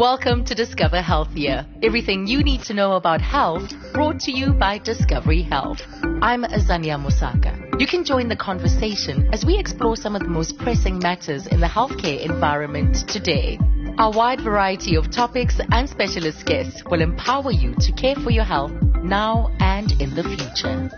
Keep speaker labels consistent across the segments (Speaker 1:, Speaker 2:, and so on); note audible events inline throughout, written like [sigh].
Speaker 1: Welcome to Discover Healthier. Everything you need to know about health brought to you by Discovery Health. I'm Azania Mosaka. You can join the conversation as we explore some of the most pressing matters in the healthcare environment today. Our wide variety of topics and specialist guests will empower you to care for your health now and in the future.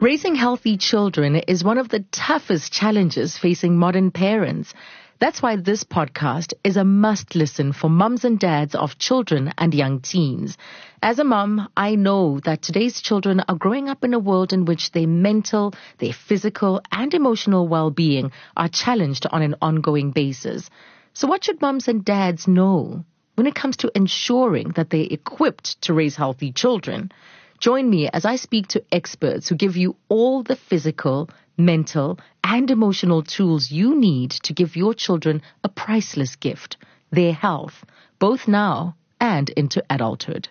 Speaker 1: Raising healthy children is one of the toughest challenges facing modern parents. That's why this podcast is a must listen for mums and dads of children and young teens. As a mum, I know that today's children are growing up in a world in which their mental, their physical, and emotional well-being are challenged on an ongoing basis. So what should mums and dads know when it comes to ensuring that they're equipped to raise healthy children? Join me as I speak to experts who give you all the physical, mental, and emotional tools you need to give your children a priceless gift, their health, both now and into adulthood.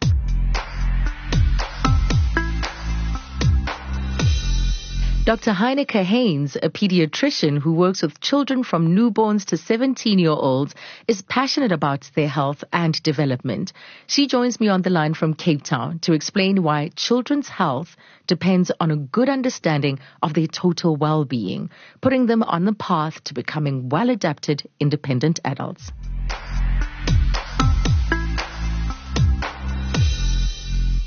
Speaker 1: Dr. Hanneke Heyns, a pediatrician who works with children from newborns to 17 year olds, is passionate about their health and development. She joins me on the line from Cape Town to explain why children's health depends on a good understanding of their total well-being, putting them on the path to becoming well-adapted, independent adults.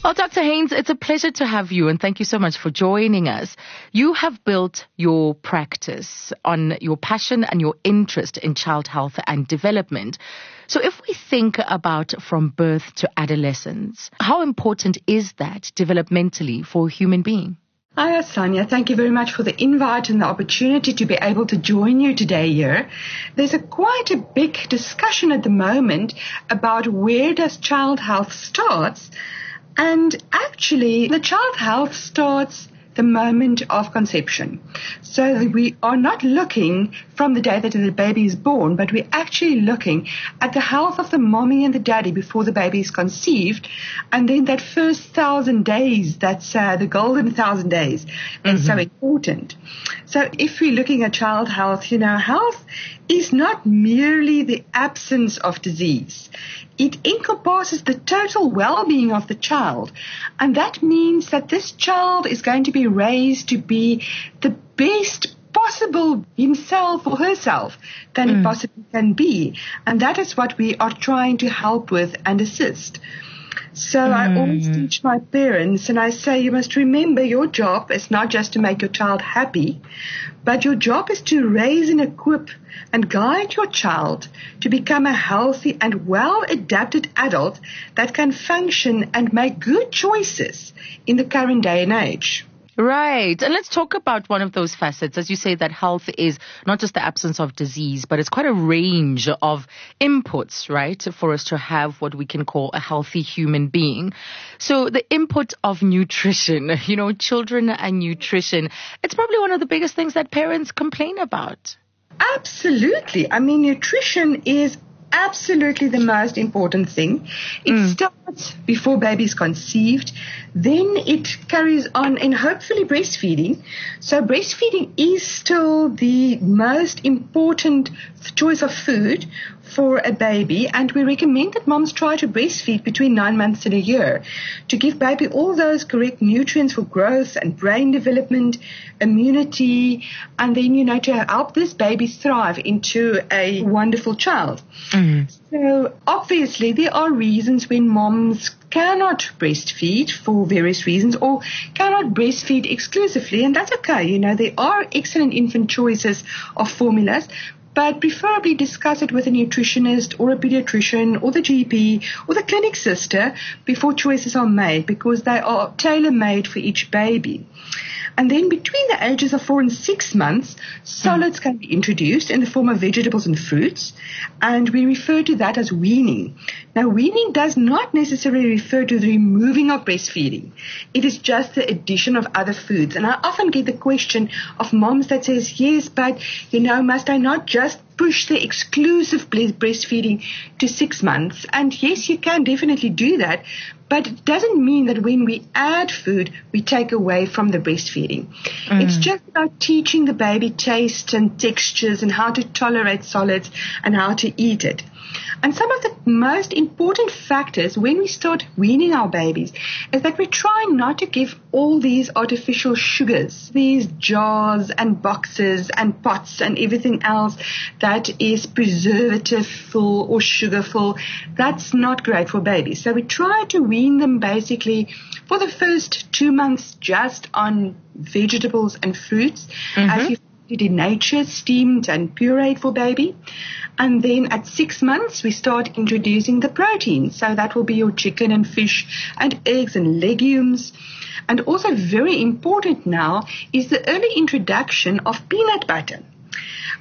Speaker 1: Well, Dr. Heyns, it's a pleasure to have you and thank you so much for joining us. You have built your practice on your passion and your interest in child health and development. So if we think about from birth to adolescence, how important is that developmentally for a human being?
Speaker 2: Hi, Sonia. Thank you very much for the invite and the opportunity to be able to join you today here. There's a quite a big discussion at the moment about where does child health starts and actually, the child health starts the moment of conception. So we are not looking from the day that the baby is born, but we're actually looking at the health of the mommy and the daddy before the baby is conceived. And then that first thousand days, that's uh, the golden thousand days, mm-hmm. is so important. So if we're looking at child health, you know, health is not merely the absence of disease it encompasses the total well-being of the child. And that means that this child is going to be raised to be the best possible himself or herself than mm. it possibly can be. And that is what we are trying to help with and assist. So mm. I always teach my parents and I say you must remember your job is not just to make your child happy, but your job is to raise and equip and guide your child to become a healthy and well adapted adult that can function and make good choices in the current day and age.
Speaker 1: Right. And let's talk about one of those facets. As you say, that health is not just the absence of disease, but it's quite a range of inputs, right? For us to have what we can call a healthy human being. So the input of nutrition, [laughs] you know, children and nutrition, it's probably one of the biggest things that parents complain about.
Speaker 2: Absolutely. I mean, nutrition is absolutely the most important thing. It mm. starts before baby is conceived, then it carries on in hopefully breastfeeding. So breastfeeding is still the most important choice of food for a baby and we recommend that moms try to breastfeed between nine months and a year to give baby all those correct nutrients for growth and brain development, immunity, and then, you know, to help this baby thrive into a wonderful child. Mm. So obviously there are reasons when moms cannot breastfeed for various reasons or cannot breastfeed exclusively and that's okay. You know, there are excellent infant choices of formulas, but preferably discuss it with a nutritionist or a pediatrician or the GP or the clinic sister before choices are made because they are tailor made for each baby. And then between the ages of four and six months, solids can be introduced in the form of vegetables and fruits, and we refer to that as weaning. Now, weaning does not necessarily refer to the removing of breastfeeding. It is just the addition of other foods. And I often get the question of moms that says, yes, but, you know, must I not just push the exclusive breastfeeding to six months. And yes, you can definitely do that. But it doesn't mean that when we add food, we take away from the breastfeeding. Mm. It's just about teaching the baby tastes and textures and how to tolerate solids and how to eat it. And some of the most important factors when we start weaning our babies is that we try not to give all these artificial sugars, these jars and boxes and pots and everything else that is preservative full or sugar full. That's not great for babies. So we try to wean them basically for the first two months just on vegetables and fruits mm-hmm. as you did in nature, steamed and pureed for baby. And then at six months, we start introducing the protein. So that will be your chicken and fish and eggs and legumes. And also very important now is the early introduction of peanut butter.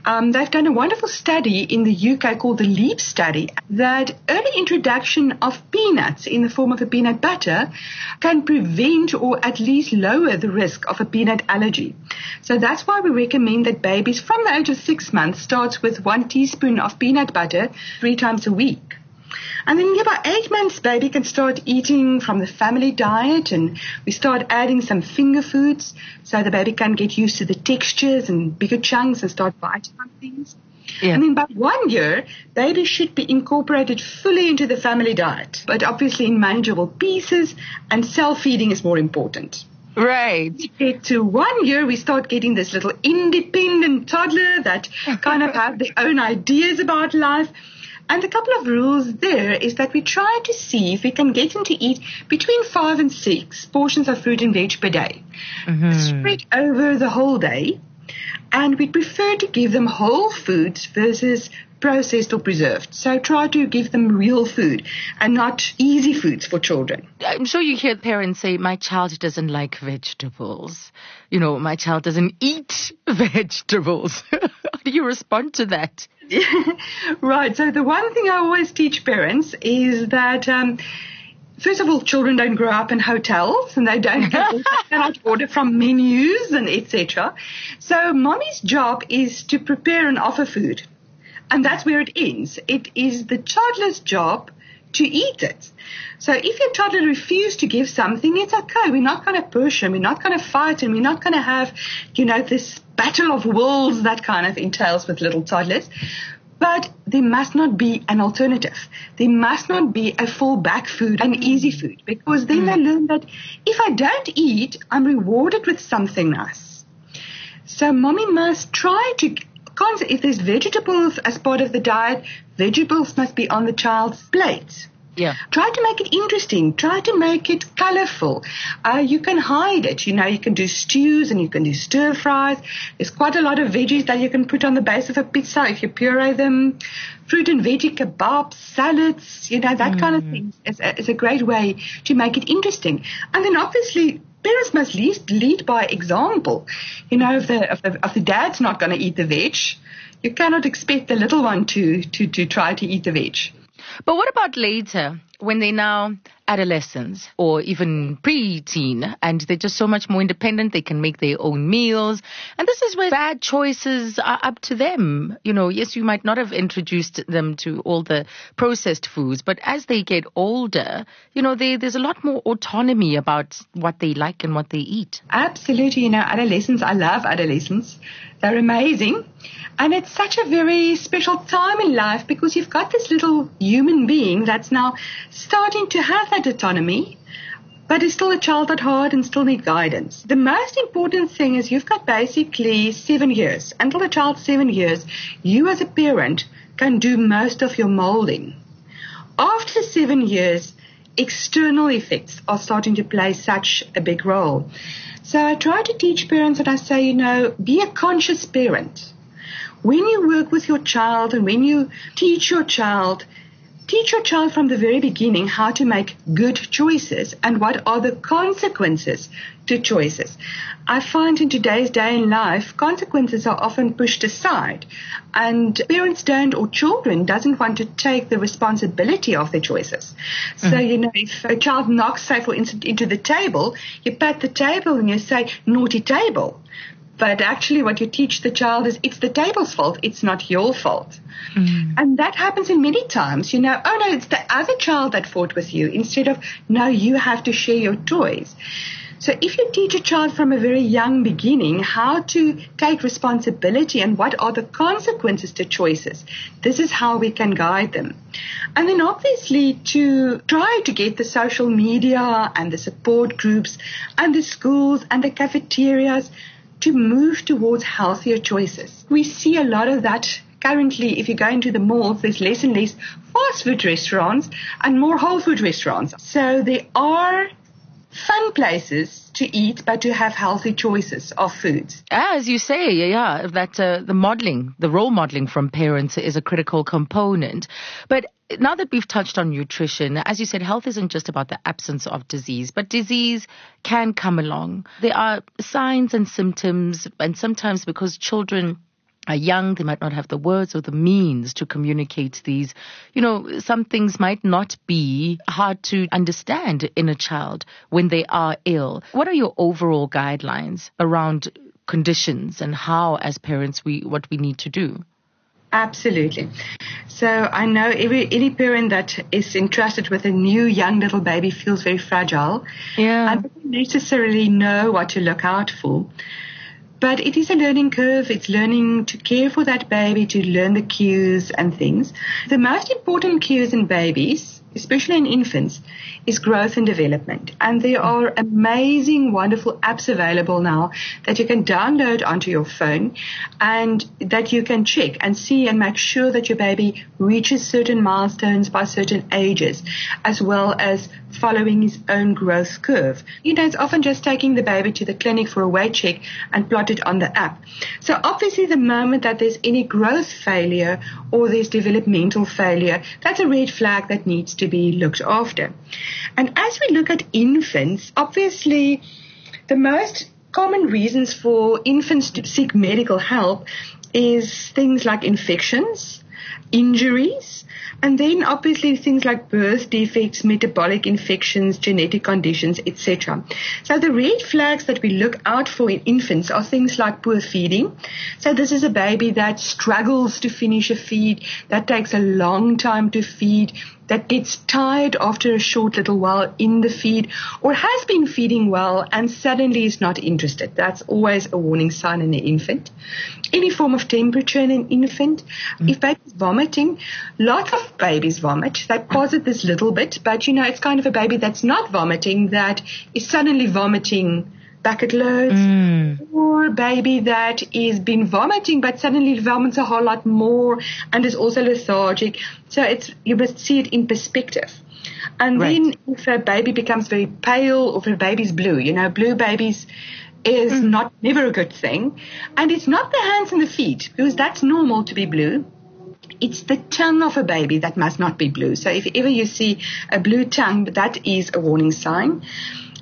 Speaker 2: Um, they've done a wonderful study in the UK called the LEAP study that early introduction of peanuts in the form of a peanut butter can prevent or at least lower the risk of a peanut allergy. So that's why we recommend that babies from the age of six months starts with one teaspoon of peanut butter three times a week. And then about eight months, baby can start eating from the family diet and we start adding some finger foods so the baby can get used to the textures and bigger chunks and start biting on things. Yeah. And then by one year, baby should be incorporated fully into the family diet, but obviously in manageable pieces and self-feeding is more important.
Speaker 1: Right.
Speaker 2: We get to one year, we start getting this little independent toddler that [laughs] kind of have their own ideas about life. And a couple of rules there is that we try to see if we can get them to eat between five and six portions of fruit and veg per day, mm-hmm. spread over the whole day. And we prefer to give them whole foods versus processed or preserved. So try to give them real food and not easy foods for children.
Speaker 1: I'm sure you hear parents say, my child doesn't like vegetables. You know, my child doesn't eat [laughs] vegetables. [laughs] How do you respond to that? [laughs]
Speaker 2: right. So the one thing I always teach parents is that, um, first of all, children don't grow up in hotels and they don't cannot order from menus and etc. So mommy's job is to prepare and offer food. And that's where it ends. It is the toddler's job to eat it. So if your toddler refuses to give something, it's okay. We're not going to push him. We're not going to fight him. We're not going to have, you know, this battle of wills that kind of entails with little toddlers. But there must not be an alternative. There must not be a fallback food, an easy food, because then mm. they learn that if I don't eat, I'm rewarded with something nice. So mommy must try to if there's vegetables as part of the diet, vegetables must be on the child's plate.
Speaker 1: Yeah.
Speaker 2: Try to make it interesting. Try to make it colorful. Uh, you can hide it. You know, you can do stews and you can do stir fries. There's quite a lot of veggies that you can put on the base of a pizza if you puree them. Fruit and veggie kebabs, salads, you know, that mm. kind of thing is a, is a great way to make it interesting. And then obviously parents must lead, lead by example. You know, if the, if the, if the dad's not going to eat the veg, you cannot expect the little one to, to, to try to eat the veg.
Speaker 1: But what about later when they're now adolescents or even pre-teen and they're just so much more independent, they can make their own meals. And this is where bad choices are up to them. You know, yes, you might not have introduced them to all the processed foods, but as they get older, you know, they, there's a lot more autonomy about what they like and what they eat.
Speaker 2: Absolutely. You know, adolescents, I love adolescents. They're amazing. And it's such a very special time in life because you've got this little human being that's now starting to have that autonomy, but is still a child at heart and still need guidance. The most important thing is you've got basically seven years. Until the child's seven years, you as a parent can do most of your molding. After seven years, external effects are starting to play such a big role. So I try to teach parents and I say, you know, be a conscious parent when you work with your child and when you teach your child, teach your child from the very beginning how to make good choices and what are the consequences to choices. I find in today's day in life, consequences are often pushed aside and parents don't or children doesn't want to take the responsibility of their choices. Mm-hmm. So, you know, if a child knocks, say, for instance, into the table, you pat the table and you say, naughty table. But actually, what you teach the child is it's the table's fault, it's not your fault. Mm. And that happens in many times. You know, oh no, it's the other child that fought with you instead of, no, you have to share your toys. So if you teach a child from a very young beginning how to take responsibility and what are the consequences to choices, this is how we can guide them. And then obviously to try to get the social media and the support groups and the schools and the cafeterias to move towards healthier choices. We see a lot of that currently, if you go into the malls, there's less and less fast food restaurants and more whole food restaurants. So there are fun places to eat, but to have healthy choices of foods.
Speaker 1: As you say, yeah, that uh, the modeling, the role modeling from parents is a critical component. But now that we've touched on nutrition, as you said, health isn't just about the absence of disease, but disease can come along. There are signs and symptoms, and sometimes because children are young, they might not have the words or the means to communicate these. You know, some things might not be hard to understand in a child when they are ill. What are your overall guidelines around conditions and how as parents we what we need to do?
Speaker 2: Absolutely. So I know every any parent that is entrusted with a new young little baby feels very fragile.
Speaker 1: Yeah.
Speaker 2: I don't necessarily know what to look out for. But it is a learning curve. It's learning to care for that baby, to learn the cues and things. The most important cues in babies, especially in infants, is growth and development. And there are amazing, wonderful apps available now that you can download onto your phone and that you can check and see and make sure that your baby reaches certain milestones by certain ages, as well as following his own growth curve. You know, it's often just taking the baby to the clinic for a weight check and plot it on the app. So obviously the moment that there's any growth failure or there's developmental failure, that's a red flag that needs to be looked after. And as we look at infants, obviously the most common reasons for infants to seek medical help is things like infections, injuries, and then obviously things like birth defects, metabolic infections, genetic conditions, etc. So the red flags that we look out for in infants are things like poor feeding. So this is a baby that struggles to finish a feed, that takes a long time to feed, that gets tired after a short little while in the feed or has been feeding well and suddenly is not interested. That's always a warning sign in the infant. Any form of temperature in an infant. Mm. If baby's vomiting, lots of babies vomit. They posset this little bit, but you know, it's kind of a baby that's not vomiting that is suddenly vomiting bucket loads, mm. or a baby that is been vomiting but suddenly vomits a whole lot more and is also lethargic. So it's you must see it in perspective. And right. then if a baby becomes very pale or if a baby's blue, you know, blue babies is mm. not never a good thing. And it's not the hands and the feet because that's normal to be blue. It's the tongue of a baby that must not be blue. So if ever you see a blue tongue, that is a warning sign.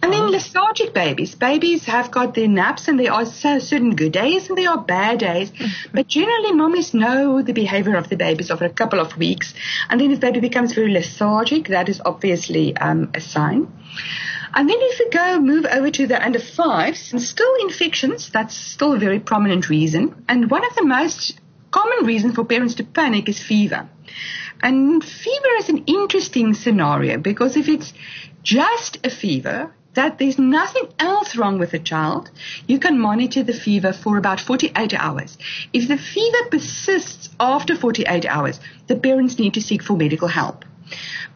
Speaker 2: And then lethargic babies. Babies have got their naps and there are certain good days and there are bad days. [laughs] But generally, mommies know the behavior of the babies over a couple of weeks. And then if baby becomes very lethargic, that is obviously um, a sign. And then if we go move over to the under fives, still infections, that's still a very prominent reason. And one of the most common reasons for parents to panic is fever. And fever is an interesting scenario because if it's just a fever, that there's nothing else wrong with the child, you can monitor the fever for about 48 hours. If the fever persists after 48 hours, the parents need to seek for medical help.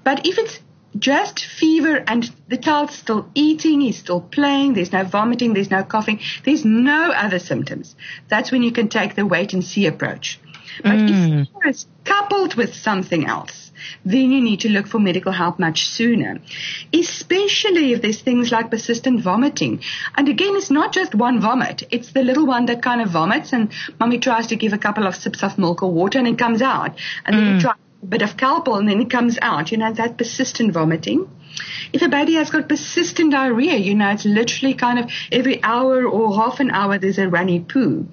Speaker 2: But if it's just fever and the child's still eating, he's still playing, there's no vomiting, there's no coughing, there's no other symptoms, that's when you can take the wait and see approach. But mm. if fever is coupled with something else, then you need to look for medical help much sooner, especially if there's things like persistent vomiting. And again, it's not just one vomit. It's the little one that kind of vomits and mommy tries to give a couple of sips of milk or water and it comes out. And then you mm. try a bit of Calpol and then it comes out. You know, that persistent vomiting. If a baby has got persistent diarrhea, you know, it's literally kind of every hour or half an hour there's a runny poo.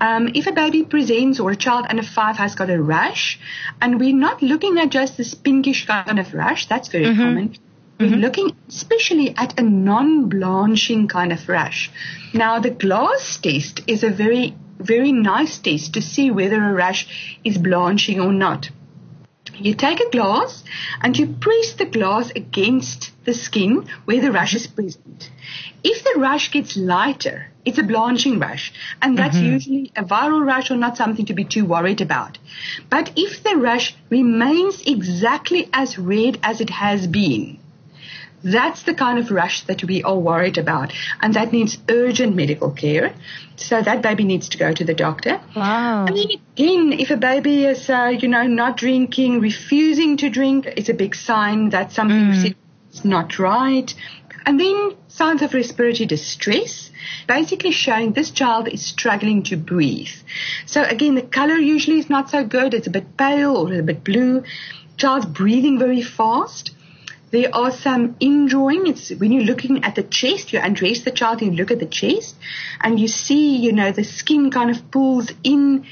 Speaker 2: Um, if a baby presents or a child under five has got a rash, and we're not looking at just this pinkish kind of rash, that's very mm-hmm. common. we're looking especially at a non-blanching kind of rash. Now, the glass test is a very, very nice test to see whether a rash is blanching or not. You take a glass and you press the glass against the skin where the rash is present. If the rash gets lighter, it's a blanching rash, and that's mm-hmm. usually a viral rash or not something to be too worried about. But if the rash remains exactly as red as it has been, that's the kind of rush that we are worried about, and that needs urgent medical care. So that baby needs to go to the doctor.
Speaker 1: Wow.
Speaker 2: And then again, if a baby is, uh, you know, not drinking, refusing to drink, it's a big sign that something mm. is not right. And then signs of respiratory distress, basically showing this child is struggling to breathe. So again, the color usually is not so good. It's a bit pale or a bit blue. Child's breathing very fast. There are some indrawing. It's when you're looking at the chest, you undress the child and you look at the chest and you see, you know, the skin kind of pulls in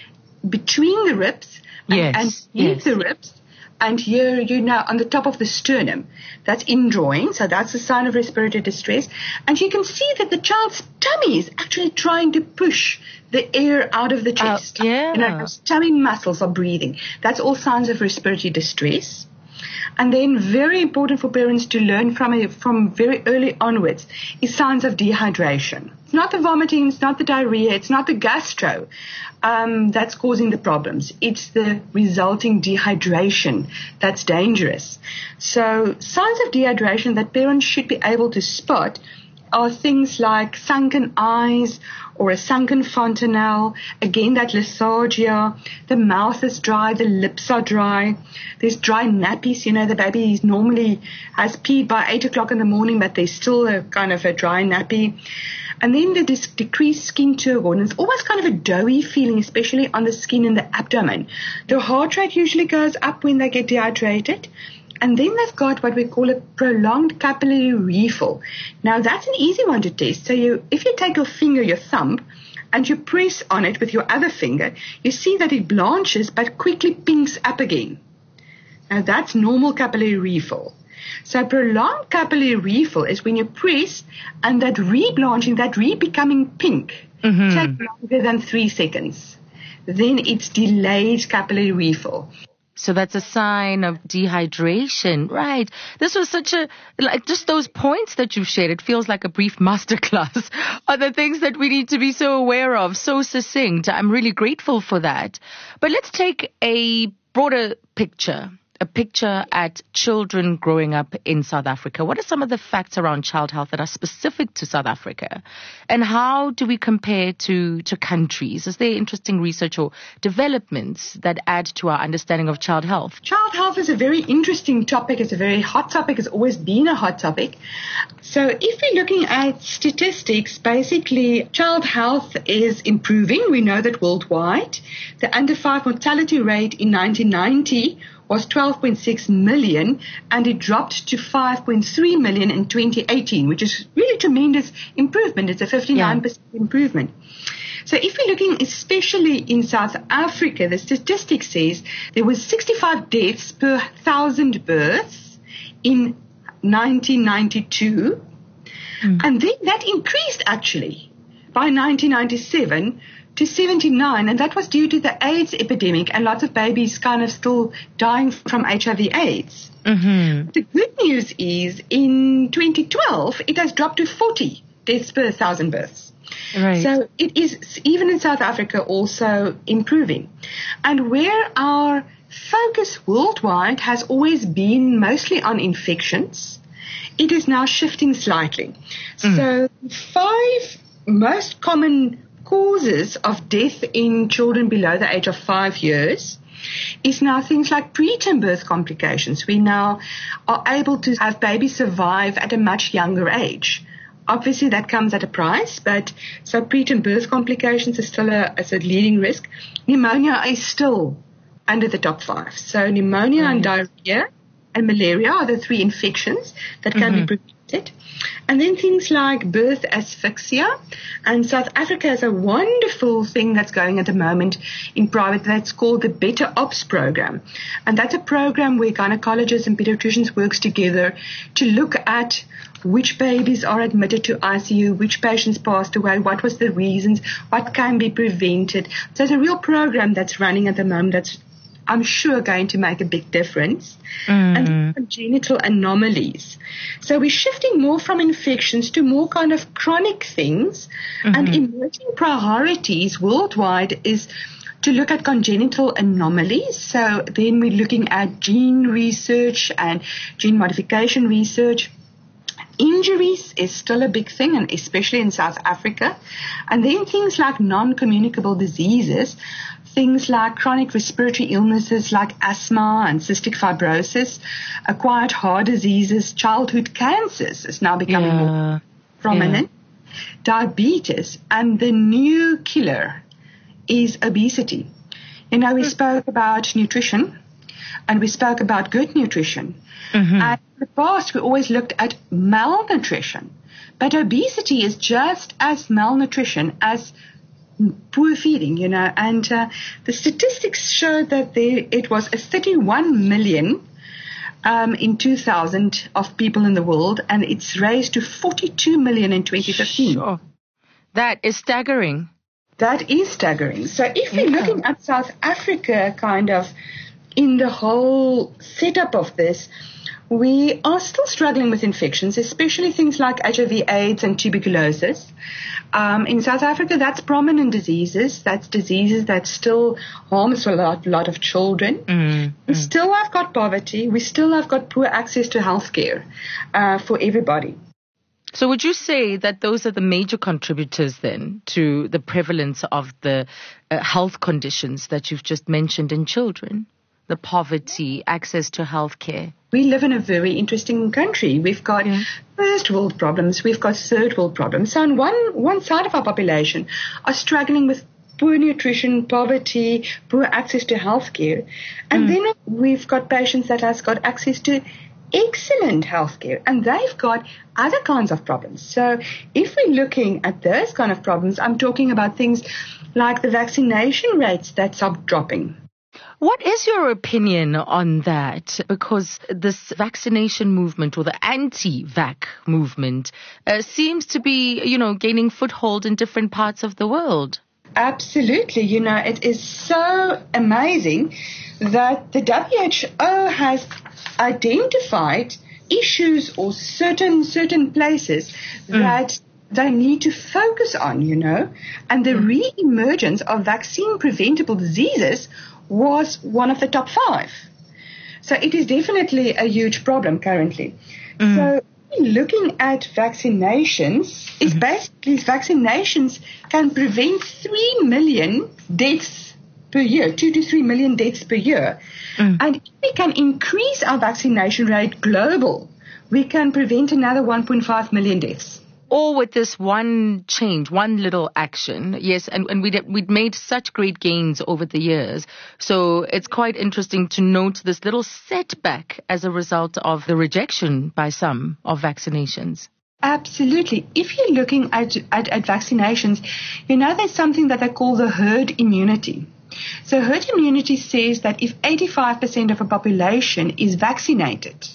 Speaker 2: between the ribs and,
Speaker 1: yes,
Speaker 2: and
Speaker 1: yes.
Speaker 2: the ribs. And here you know on the top of the sternum. That's indrawing, so that's a sign of respiratory distress. And you can see that the child's tummy is actually trying to push the air out of the chest.
Speaker 1: Uh, yeah.
Speaker 2: You know, tummy muscles are breathing. That's all signs of respiratory distress. And then very important for parents to learn from it from very early onwards is signs of dehydration. It's not the vomiting, it's not the diarrhea, it's not the gastro um, that's causing the problems. It's the resulting dehydration that's dangerous. So signs of dehydration that parents should be able to spot are things like sunken eyes or a sunken fontanelle. Again, that lysergia. The mouth is dry. The lips are dry. There's dry nappies. You know, the baby normally has peed by eight o'clock in the morning, but there's still a kind of a dry nappy. And then the decreased skin turgor, and it's almost kind of a doughy feeling, especially on the skin and the abdomen. The heart rate usually goes up when they get dehydrated. And then they've got what we call a prolonged capillary refill. Now that's an easy one to test. So you, if you take your finger, your thumb, and you press on it with your other finger, you see that it blanches but quickly pinks up again. Now that's normal capillary refill. So prolonged capillary refill is when you press and that reblanching, that re-becoming pink, mm-hmm. takes longer than three seconds. Then it's delayed capillary refill.
Speaker 1: So that's a sign of dehydration, right? This was such a, like just those points that you've shared. It feels like a brief [laughs] masterclass on the things that we need to be so aware of, so succinct. I'm really grateful for that. But let's take a broader picture a picture at children growing up in South Africa. What are some of the facts around child health that are specific to South Africa? And how do we compare to, to countries? Is there interesting research or developments that add to our understanding of child health?
Speaker 2: Child health is a very interesting topic. It's a very hot topic. It's always been a hot topic. So if we're looking at statistics, basically child health is improving. We know that worldwide. The under five mortality rate in 1990 was 12.6 million and it dropped to 5.3 million in 2018, which is really tremendous improvement. It's a 59% yeah. improvement. So if we're looking especially in South Africa, the statistic says there was 65 deaths per thousand births in 1992. Mm. And then that increased actually by 1997 to 79, and that was due to the AIDS epidemic and lots of babies kind of still dying from HIV AIDS.
Speaker 1: Mm-hmm.
Speaker 2: The good news is in 2012, it has dropped to 40 deaths per thousand births.
Speaker 1: Right.
Speaker 2: So it is, even in South Africa, also improving. And where our focus worldwide has always been mostly on infections, it is now shifting slightly. Mm. So five most common causes of death in children below the age of five years is now things like preterm birth complications. We now are able to have babies survive at a much younger age. Obviously, that comes at a price, but so preterm birth complications is still a, is a leading risk. Pneumonia is still under the top five. So pneumonia and diarrhea and malaria are the three infections that can mm-hmm. be prevented it. And then things like birth asphyxia. And South Africa has a wonderful thing that's going at the moment in private that's called the Better Ops program. And that's a program where gynecologists and pediatricians works together to look at which babies are admitted to ICU, which patients passed away, what was the reasons, what can be prevented. So there's a real program that's running at the moment that's I'm sure going to make a big difference. Mm. And congenital anomalies. So we're shifting more from infections to more kind of chronic things. Mm-hmm. And emerging priorities worldwide is to look at congenital anomalies. So then we're looking at gene research and gene modification research. Injuries is still a big thing, and especially in South Africa. And then things like non-communicable diseases things like chronic respiratory illnesses like asthma and cystic fibrosis, acquired heart diseases, childhood cancers is now becoming yeah. more prominent, yeah. diabetes, and the new killer is obesity. You know, we mm. spoke about nutrition and we spoke about good nutrition. Mm-hmm. And in the past, we always looked at malnutrition. But obesity is just as malnutrition as poor feeding, you know, and uh, the statistics show that there it was a 31 million um, in 2000 of people in the world, and it's raised to 42 million in 2015. Sure.
Speaker 1: That is staggering.
Speaker 2: That is staggering. So if yeah. we're looking at South Africa, kind of in the whole setup of this, we are still struggling with infections, especially things like HIV, AIDS, and tuberculosis. Um, in South Africa, that's prominent diseases. That's diseases that still harms a lot, lot of children. Mm, we mm. still have got poverty. We still have got poor access to healthcare uh, for everybody.
Speaker 1: So would you say that those are the major contributors then to the prevalence of the uh, health conditions that you've just mentioned in children? the poverty, access to healthcare?
Speaker 2: We live in a very interesting country. We've got yeah. first world problems, we've got third world problems. So on one, one side of our population are struggling with poor nutrition, poverty, poor access to healthcare. And mm. then we've got patients that has got access to excellent healthcare and they've got other kinds of problems. So if we're looking at those kind of problems, I'm talking about things like the vaccination rates that's up dropping.
Speaker 1: What is your opinion on that? Because this vaccination movement or the anti-vac movement uh, seems to be, you know, gaining foothold in different parts of the world.
Speaker 2: Absolutely. You know, it is so amazing that the WHO has identified issues or certain certain places mm. that they need to focus on, you know, and the mm. re-emergence of vaccine preventable diseases was one of the top five. So it is definitely a huge problem currently. Mm. So looking at vaccinations is mm-hmm. basically vaccinations can prevent 3 million deaths per year, 2 to 3 million deaths per year. Mm. And if we can increase our vaccination rate global, we can prevent another 1.5 million deaths
Speaker 1: all with this one change, one little action. Yes, and, and we'd, we'd made such great gains over the years. So it's quite interesting to note this little setback as a result of the rejection by some of vaccinations.
Speaker 2: Absolutely. If you're looking at, at, at vaccinations, you know there's something that they call the herd immunity. So herd immunity says that if 85% of a population is vaccinated,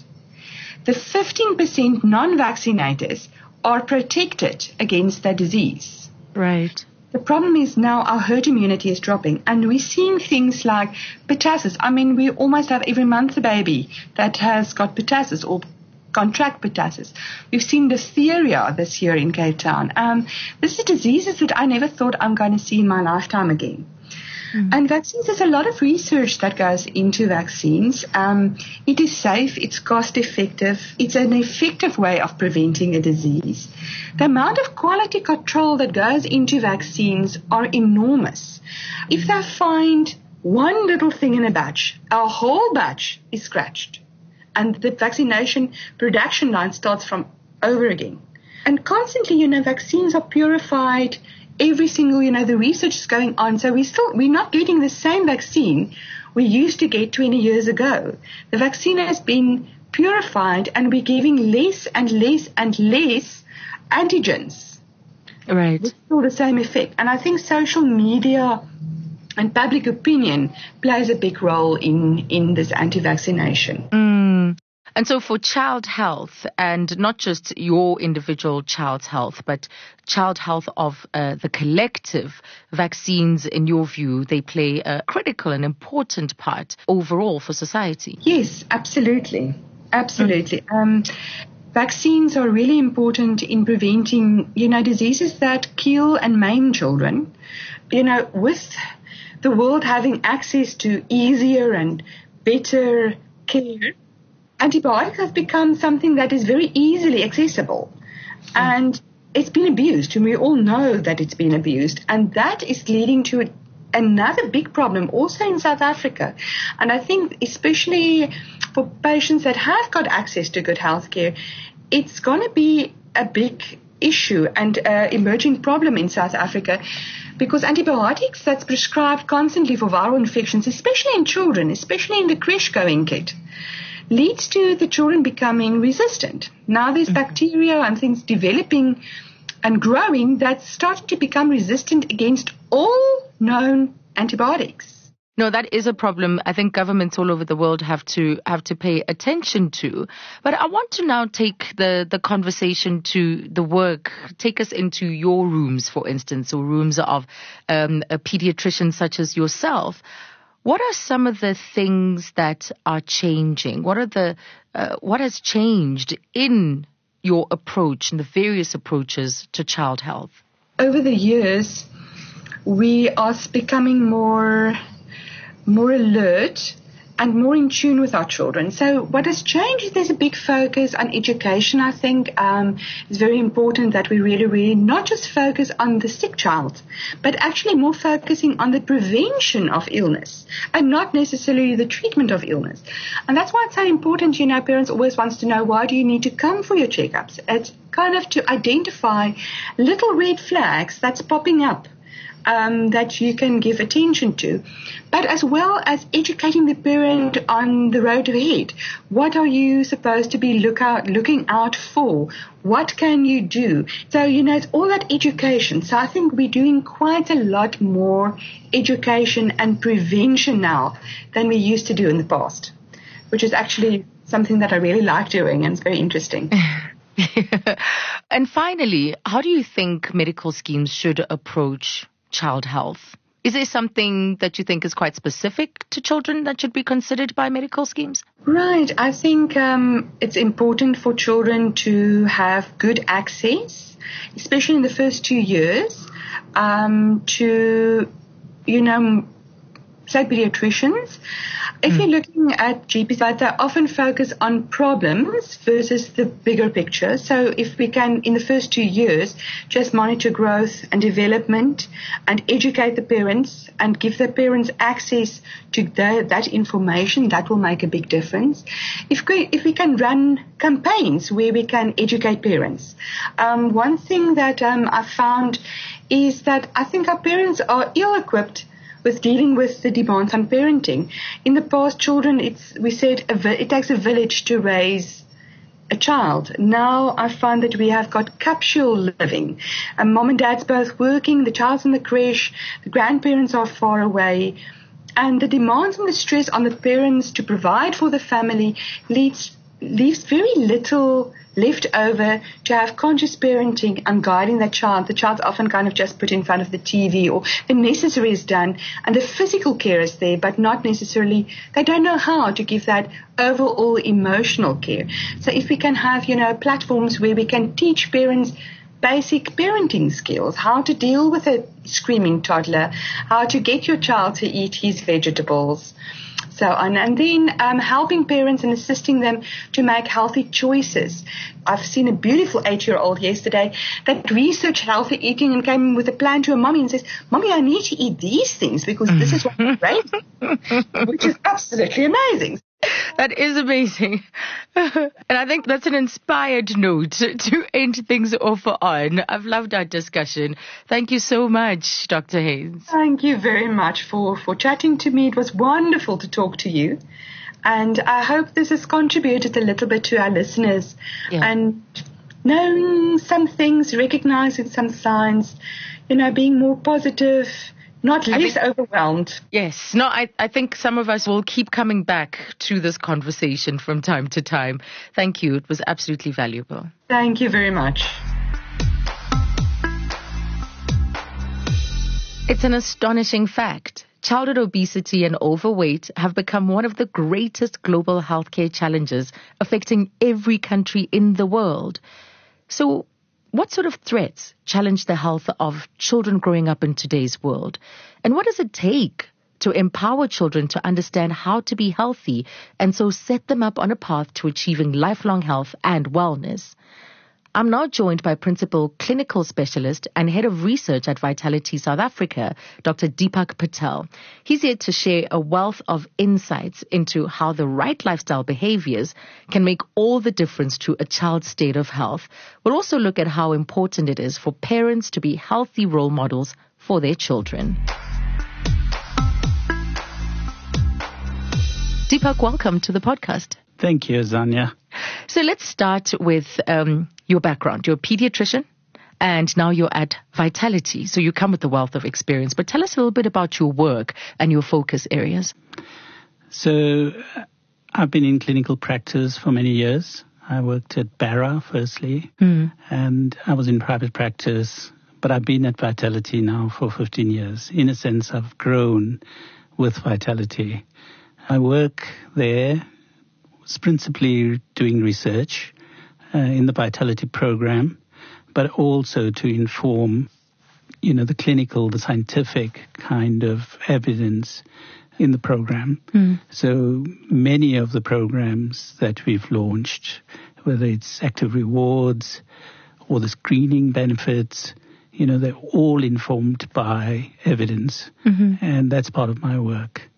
Speaker 2: the 15% non-vaccinators are protected against the disease.
Speaker 1: Right.
Speaker 2: The problem is now our herd immunity is dropping and we're seeing things like pertussis. I mean, we almost have every month a baby that has got pertussis or contract pertussis. We've seen diphtheria this year in Cape Town. Um, this is diseases that I never thought I'm going to see in my lifetime again. Mm-hmm. And vaccines, there's a lot of research that goes into vaccines. Um, it is safe, it's cost effective, it's an effective way of preventing a disease. The amount of quality control that goes into vaccines are enormous. If they find one little thing in a batch, our whole batch is scratched. And the vaccination production line starts from over again. And constantly, you know, vaccines are purified every single, you know, the research is going on. So we still, we're not getting the same vaccine we used to get 20 years ago. The vaccine has been purified and we're giving less and less and less antigens.
Speaker 1: Right.
Speaker 2: It's still the same effect. And I think social media and public opinion plays a big role in, in this anti-vaccination.
Speaker 1: Mm. And so for child health and not just your individual child's health, but child health of uh, the collective vaccines, in your view, they play a critical and important part overall for society.
Speaker 2: Yes, absolutely. Absolutely. Um, vaccines are really important in preventing, you know, diseases that kill and maim children. You know, with the world having access to easier and better care, antibiotics have become something that is very easily accessible. And it's been abused, and we all know that it's been abused. And that is leading to another big problem also in South Africa. And I think especially for patients that have got access to good health care, it's going to be a big issue and uh, emerging problem in South Africa because antibiotics that's prescribed constantly for viral infections, especially in children, especially in the creche going kit, leads to the children becoming resistant. Now there's mm-hmm. bacteria and things developing and growing that's starting to become resistant against all known antibiotics.
Speaker 1: No, that is a problem I think governments all over the world have to have to pay attention to. But I want to now take the, the conversation to the work. Take us into your rooms, for instance, or rooms of um, a pediatrician such as yourself. What are some of the things that are changing? What are the uh, what has changed in your approach and the various approaches to child health?
Speaker 2: Over the years, we are becoming more more alert and more in tune with our children. So what has changed is there's a big focus on education. I think um, it's very important that we really, really not just focus on the sick child, but actually more focusing on the prevention of illness and not necessarily the treatment of illness. And that's why it's so important. You know, parents always wants to know why do you need to come for your checkups? It's kind of to identify little red flags that's popping up um, that you can give attention to, but as well as educating the parent on the road ahead. What are you supposed to be look out, looking out for? What can you do? So, you know, it's all that education. So I think we're doing quite a lot more education and prevention now than we used to do in the past, which is actually something that I really like doing and it's very interesting. [laughs] [laughs]
Speaker 1: and finally, how do you think medical schemes should approach child health. Is there something that you think is quite specific to children that should be considered by medical schemes?
Speaker 2: Right. I think um, it's important for children to have good access, especially in the first two years, um, to, you know, say pediatricians. If mm. you're looking at GPs, they often focus on problems versus the bigger picture. So if we can, in the first two years, just monitor growth and development and educate the parents and give the parents access to the, that information, that will make a big difference. If we, if we can run campaigns where we can educate parents. Um, one thing that um, I found is that I think our parents are ill equipped with dealing with the demands on parenting. In the past, children, it's, we said it takes a village to raise a child. Now I find that we have got capsule living. And mom and dad's both working, the child's in the creche, the grandparents are far away. And the demands and the stress on the parents to provide for the family leads, leaves very little left over to have conscious parenting and guiding that child. The child's often kind of just put in front of the TV or the necessary is done and the physical care is there, but not necessarily, they don't know how to give that overall emotional care. So if we can have, you know, platforms where we can teach parents basic parenting skills, how to deal with a screaming toddler, how to get your child to eat his vegetables, so on. And then um, helping parents and assisting them to make healthy choices. I've seen a beautiful eight-year-old yesterday that researched healthy eating and came with a plan to a mommy and says, "Mommy, I need to eat these things because this is what I'm great," which is absolutely amazing. [laughs]
Speaker 1: That is amazing. [laughs] and I think that's an inspired note to end things off on. I've loved our discussion. Thank you so much, Dr. Heyns.
Speaker 2: Thank you very much for, for chatting to me. It was wonderful to talk to you. And I hope this has contributed a little bit to our listeners. Yeah. And knowing some things, recognizing some signs, you know, being more positive, not less think, overwhelmed.
Speaker 1: Yes. No, I, I think some of us will keep coming back to this conversation from time to time. Thank you. It was absolutely valuable.
Speaker 2: Thank you very much.
Speaker 1: It's an astonishing fact. Childhood obesity and overweight have become one of the greatest global healthcare challenges affecting every country in the world. So, what sort of threats challenge the health of children growing up in today's world? And what does it take to empower children to understand how to be healthy and so set them up on a path to achieving lifelong health and wellness? I'm now joined by Principal Clinical Specialist and Head of Research at Vitality South Africa, Dr. Deepak Patel. He's here to share a wealth of insights into how the right lifestyle behaviors can make all the difference to a child's state of health. We'll also look at how important it is for parents to be healthy role models for their children. Deepak, welcome to the podcast.
Speaker 3: Thank you, Zanya.
Speaker 1: So let's start with um, your background. You're a pediatrician and now you're at Vitality. So you come with a wealth of experience. But tell us a little bit about your work and your focus areas.
Speaker 3: So I've been in clinical practice for many years. I worked at Bara firstly, mm. and I was in private practice. But I've been at Vitality now for 15 years. In a sense, I've grown with Vitality. I work there principally doing research uh, in the vitality program, but also to inform, you know, the clinical, the scientific kind of evidence in the program. Mm. So many of the programs that we've launched, whether it's active rewards or the screening benefits, you know, they're all informed by evidence. Mm-hmm. And that's part of my work.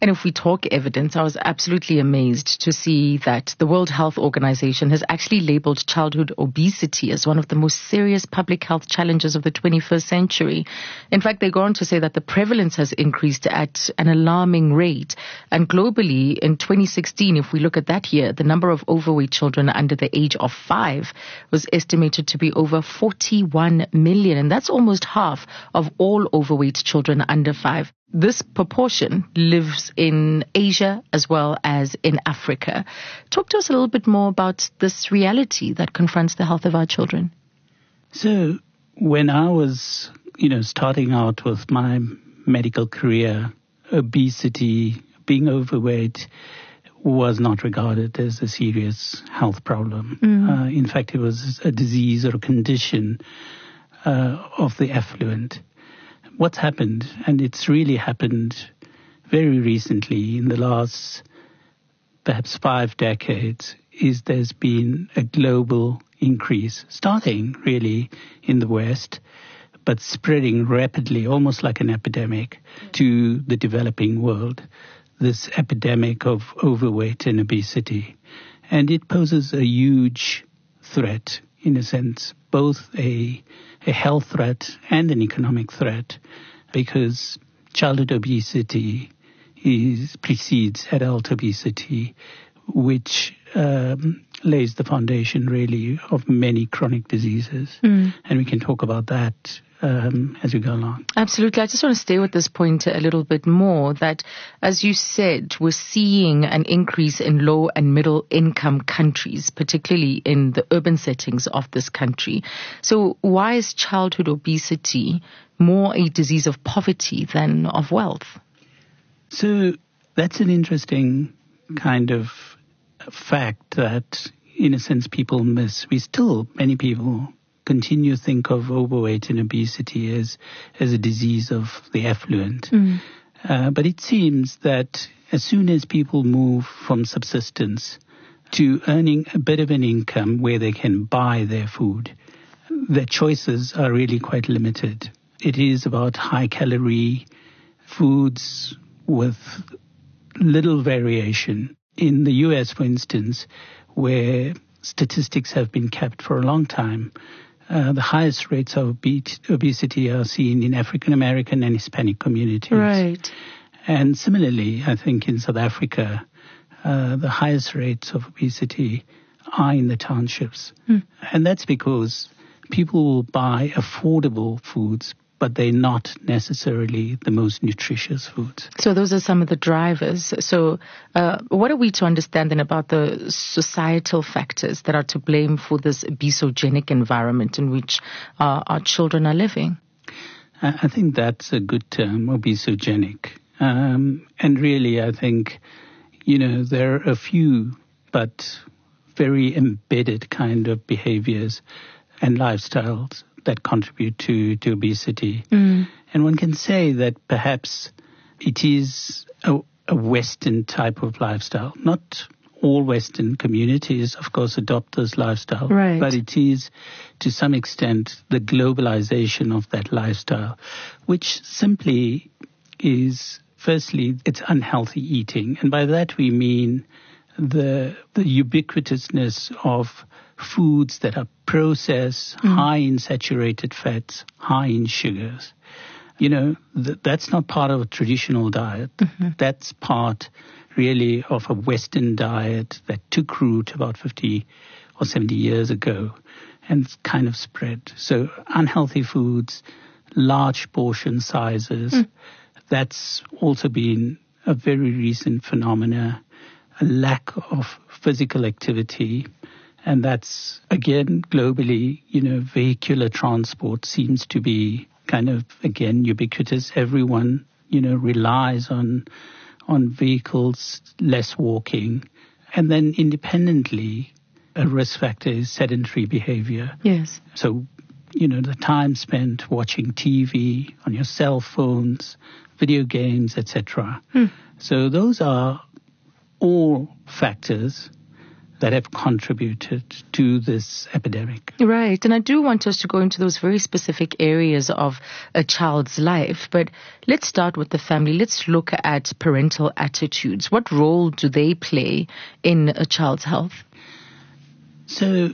Speaker 1: And if we talk evidence, I was absolutely amazed to see that the World Health Organization has actually labeled childhood obesity as one of the most serious public health challenges of the 21st century. In fact, they go on to say that the prevalence has increased at an alarming rate. And globally, in 2016, if we look at that year, the number of overweight children under the age of five was estimated to be over 41 million. And that's almost half of all overweight children under five this proportion lives in Asia as well as in Africa. Talk to us a little bit more about this reality that confronts the health of our children.
Speaker 3: So, when I was, you know, starting out with my medical career, obesity, being overweight was not regarded as a serious health problem. Mm. Uh, in fact, it was a disease or a condition uh, of the affluent what's happened, and it's really happened very recently in the last perhaps five decades, is there's been a global increase, starting really in the West, but spreading rapidly, almost like an epidemic, to the developing world. This epidemic of overweight and obesity. And it poses a huge threat, in a sense, both a a health threat and an economic threat because childhood obesity is, precedes adult obesity, which um, lays the foundation really of many chronic diseases. Mm. And we can talk about that um, as we go along.
Speaker 1: Absolutely. I just want to stay with this point a little bit more that, as you said, we're seeing an increase in low and middle income countries, particularly in the urban settings of this country. So why is childhood obesity more a disease of poverty than of wealth?
Speaker 3: So that's an interesting kind of fact that in a sense people miss. We still, many people continue to think of overweight and obesity as, as a disease of the affluent. Mm. Uh, but it seems that as soon as people move from subsistence to earning a bit of an income where they can buy their food, their choices are really quite limited. It is about high calorie foods with little variation. In the US, for instance, where statistics have been kept for a long time, uh, the highest rates of obesity are seen in African American and Hispanic communities.
Speaker 1: Right.
Speaker 3: And similarly, I think in South Africa, uh, the highest rates of obesity are in the townships.
Speaker 1: Mm.
Speaker 3: And that's because people will buy affordable foods, but they're not necessarily the most nutritious foods.
Speaker 1: So those are some of the drivers. So uh, what are we to understand then about the societal factors that are to blame for this obesogenic environment in which uh, our children are living?
Speaker 3: I think that's a good term, obesogenic. Um, and really, I think, you know, there are a few, but very embedded kind of behaviors and lifestyles that contribute to, to obesity.
Speaker 1: Mm.
Speaker 3: And one can say that perhaps it is a, a Western type of lifestyle, not all Western communities, of course, adopt this lifestyle.
Speaker 1: Right.
Speaker 3: But it is, to some extent, the globalization of that lifestyle, which simply is, firstly, it's unhealthy eating. And by that we mean the, the ubiquitousness of foods that are processed,
Speaker 1: Mm.
Speaker 3: high in saturated fats, high in sugars. You know, th- that's not part of a traditional diet.
Speaker 1: Mm-hmm.
Speaker 3: That's part really of a Western diet that took root about 50 or 70 years ago and kind of spread. So unhealthy foods, large portion sizes, that's also been a very recent phenomena, a lack of physical activity. And that's again globally, you know, vehicular transport seems to be kind of again ubiquitous. Everyone, you know, relies on on vehicles, less walking. And then independently, a risk factor is sedentary behavior.
Speaker 1: Yes.
Speaker 3: So, you know, the time spent watching TV, on your cell phones, video games, etc. Hmm. So those are all factors that have contributed to this epidemic.
Speaker 1: Right. And I do want us to go into those very specific areas of a child's life. But let's start with the family. Let's look at parental attitudes. What role do they play in a child's health?
Speaker 3: So,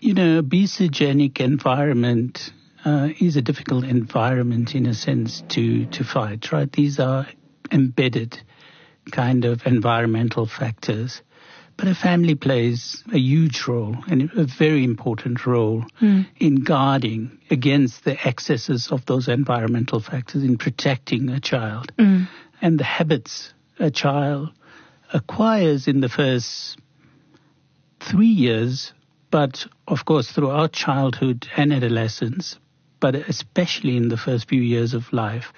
Speaker 3: you know, obesogenic environment uh, is a difficult environment in a sense to, to fight, right? These are embedded kind of environmental factors. But a family plays a huge role and a very important role hmm. in guarding against the excesses of those environmental factors, in protecting a child. Hmm. And the habits a child acquires in the first three years, but of course throughout childhood and adolescence, but especially in the first few years of life,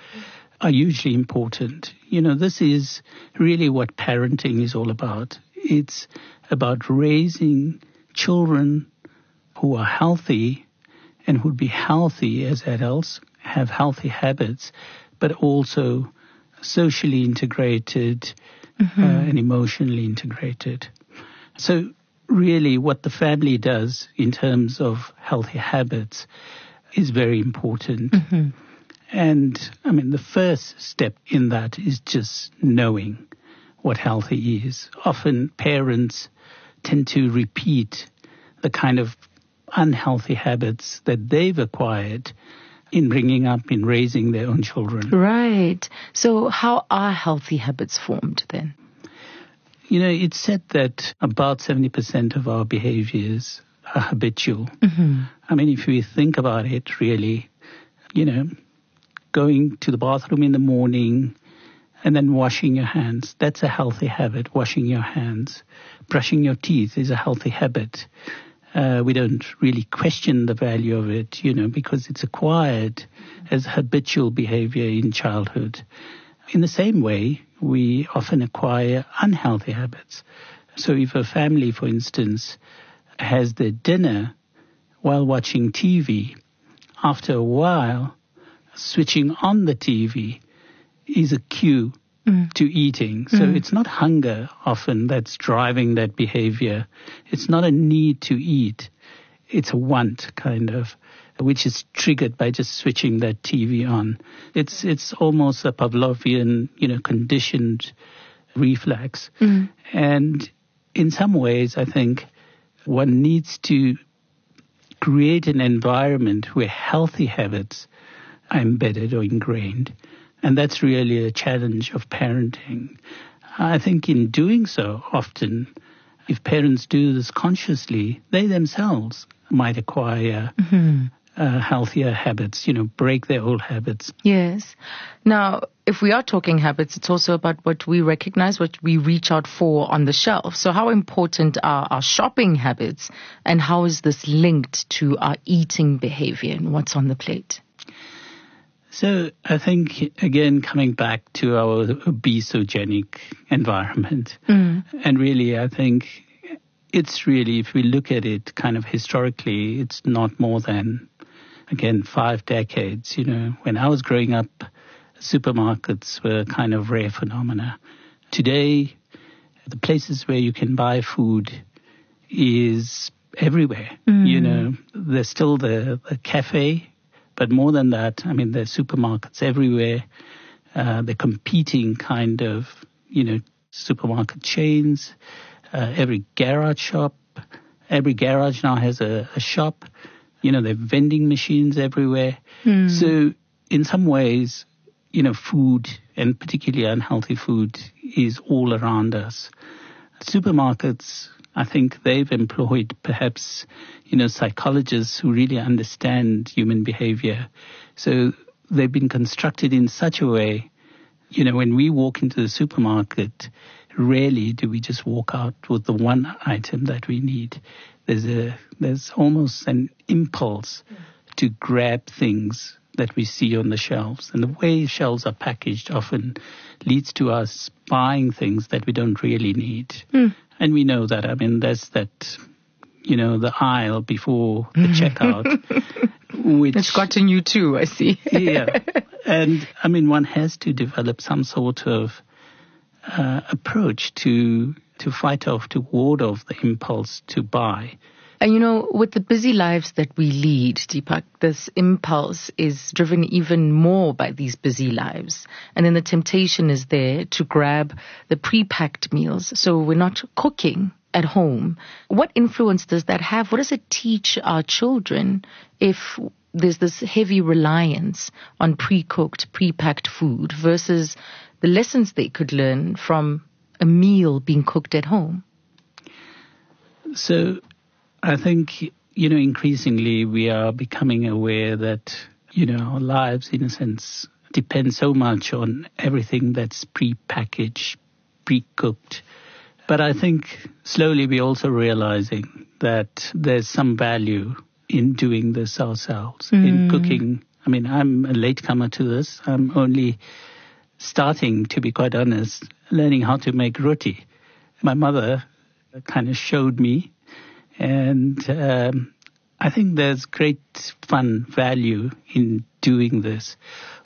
Speaker 3: are hugely important. You know, this is really what parenting is all about. It's about raising children who are healthy and who'd be healthy as adults, have healthy habits, but also socially integrated uh, and emotionally integrated. So really what the family does in terms of healthy habits is very important. And I mean, the first step in that is just knowing what healthy is. Often parents tend to repeat the kind of unhealthy habits that they've acquired in bringing up, in raising their own children.
Speaker 1: Right. So how are healthy habits formed then?
Speaker 3: You know, it's said that about 70% of our behaviors are habitual. Mm-hmm. I mean, if we think about it, really, you know, going to the bathroom in the morning and then washing your hands, that's a healthy habit, washing your hands. Brushing your teeth is a healthy habit. Uh, we don't really question the value of it, you know, because it's acquired as habitual behavior in childhood. In the same way, we often acquire unhealthy habits. So if a family, for instance, has their dinner while watching TV, after a while, switching on the TV is a cue mm. to eating. So mm. it's not hunger often that's driving that behavior. It's not a need to eat. It's a want kind of, which is triggered by just switching that TV on. It's, it's almost a Pavlovian, you know, conditioned reflex. Mm. And in some ways, I think one needs to create an environment where healthy habits embedded or ingrained. And that's really a challenge of parenting. I think in doing so, often, if parents do this consciously, they themselves might acquire mm-hmm. uh, healthier habits, you know, break their old habits.
Speaker 1: Yes. Now, if we are talking habits, it's also about what we recognize, what we reach out for on the shelf. So, how important are our shopping habits, and how is this linked to our eating behavior and what's on the plate?
Speaker 3: So I think again coming back to our obesogenic environment, mm. and really I think it's really if we look at it kind of historically, it's not more than again five decades. You know, when I was growing up, supermarkets were kind of rare phenomena. Today, the places where you can buy food is everywhere. Mm. You know, there's still the, the cafe but more than that, I mean, there's supermarkets everywhere. Uh, the competing kind of, you know, supermarket chains. Uh, every garage shop, every garage now has a, a shop. You know, there are vending machines everywhere. Mm. So in some ways, you know, food and particularly unhealthy food is all around us. Supermarkets I think they've employed perhaps, you know, psychologists who really understand human behavior. So they've been constructed in such a way, you know, when we walk into the supermarket, rarely do we just walk out with the one item that we need. There's a, there's almost an impulse to grab things that we see on the shelves. And the way shelves are packaged often leads to us buying things that we don't really need. Mm. And we know that. I mean, there's that, you know, the aisle before the checkout. [laughs]
Speaker 1: which It's gotten you too, I see.
Speaker 3: yeah. [laughs] And I mean, one has to develop some sort of uh, approach to to fight off, to ward off the impulse to buy.
Speaker 1: And you know, with the busy lives that we lead, Deepak, this impulse is driven even more by these busy lives. And then the temptation is there to grab the pre-packed meals. So we're not cooking at home. What influence does that have? What does it teach our children if there's this heavy reliance on pre-cooked, pre-packed food versus the lessons they could learn from a meal being cooked at home?
Speaker 3: So I think, you know, increasingly we are becoming aware that, you know, our lives, in a sense, depend so much on everything that's pre-packaged, pre-cooked. But I think slowly we're also realizing that there's some value in doing this ourselves, mm. in cooking. I mean, I'm a latecomer to this. I'm only starting, to be quite honest, learning how to make roti. My mother kind of showed me and um, I think there's great fun value in doing this.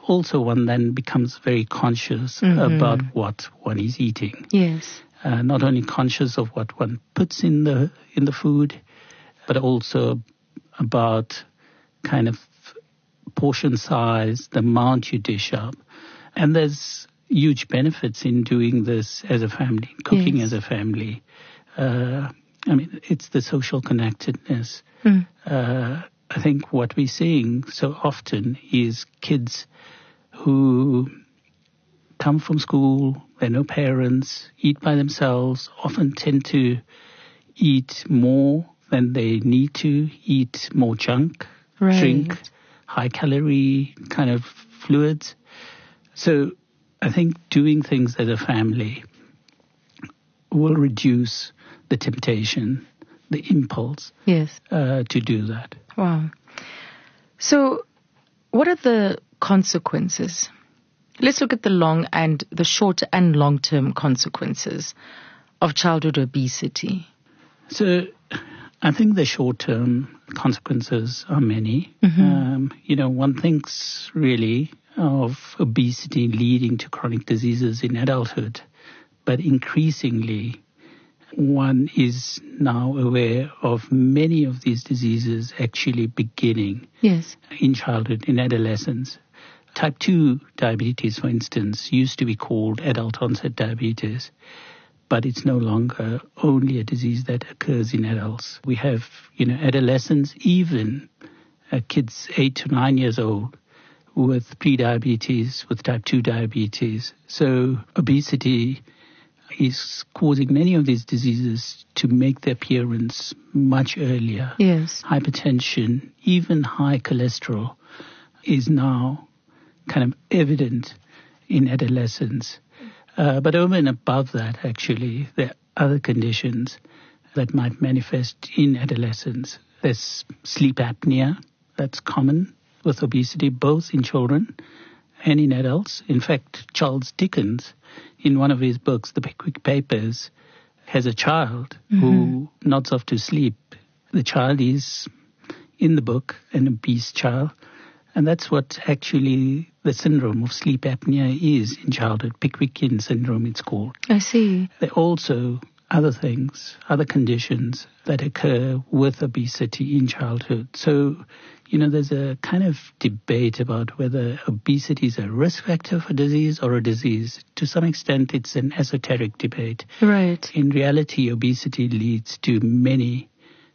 Speaker 3: Also, one then becomes very conscious mm-hmm. about what one is eating.
Speaker 1: Yes.
Speaker 3: Uh, not only conscious of what one puts in the in the food, but also about kind of portion size, the amount you dish up. And there's huge benefits in doing this as a family, cooking yes. as a family. Uh, I mean, it's the social connectedness. Mm. Uh, I think what we're seeing so often is kids who come from school, they're no parents, eat by themselves, often tend to eat more than they need to, eat more junk, right. drink high calorie kind of fluids. So I think doing things as a family will reduce the temptation, the impulse
Speaker 1: yes.
Speaker 3: Uh, to do that.
Speaker 1: Wow. So, what are the consequences? Let's look at the long and the short and long term consequences of childhood obesity.
Speaker 3: So, I think the short term consequences are many. Mm-hmm. Um, you know, one thinks really of obesity leading to chronic diseases in adulthood, but increasingly one is now aware of many of these diseases actually beginning
Speaker 1: yes.
Speaker 3: in childhood, in adolescence. Type 2 diabetes, for instance, used to be called adult onset diabetes, but it's no longer only a disease that occurs in adults. We have, you know, adolescents, even uh, kids 8 to 9 years old with prediabetes, with type 2 diabetes. So obesity is causing many of these diseases to make their appearance much earlier.
Speaker 1: Yes.
Speaker 3: Hypertension, even high cholesterol, is now kind of evident in adolescence. Uh, but over and above that, actually, there are other conditions that might manifest in adolescence. There's sleep apnea, that's common with obesity, both in children and in adults. In fact, Charles Dickens, in one of his books, The Pickwick Papers, has a child mm-hmm. who nods off to sleep. The child is, in the book, an obese child. And that's what actually the syndrome of sleep apnea is in childhood. Pickwickian syndrome, it's called.
Speaker 1: I see.
Speaker 3: They also other things, other conditions that occur with obesity in childhood. So, you know, there's a kind of debate about whether obesity is a risk factor for disease or a disease. To some extent, it's an esoteric debate.
Speaker 1: Right.
Speaker 3: In reality, obesity leads to many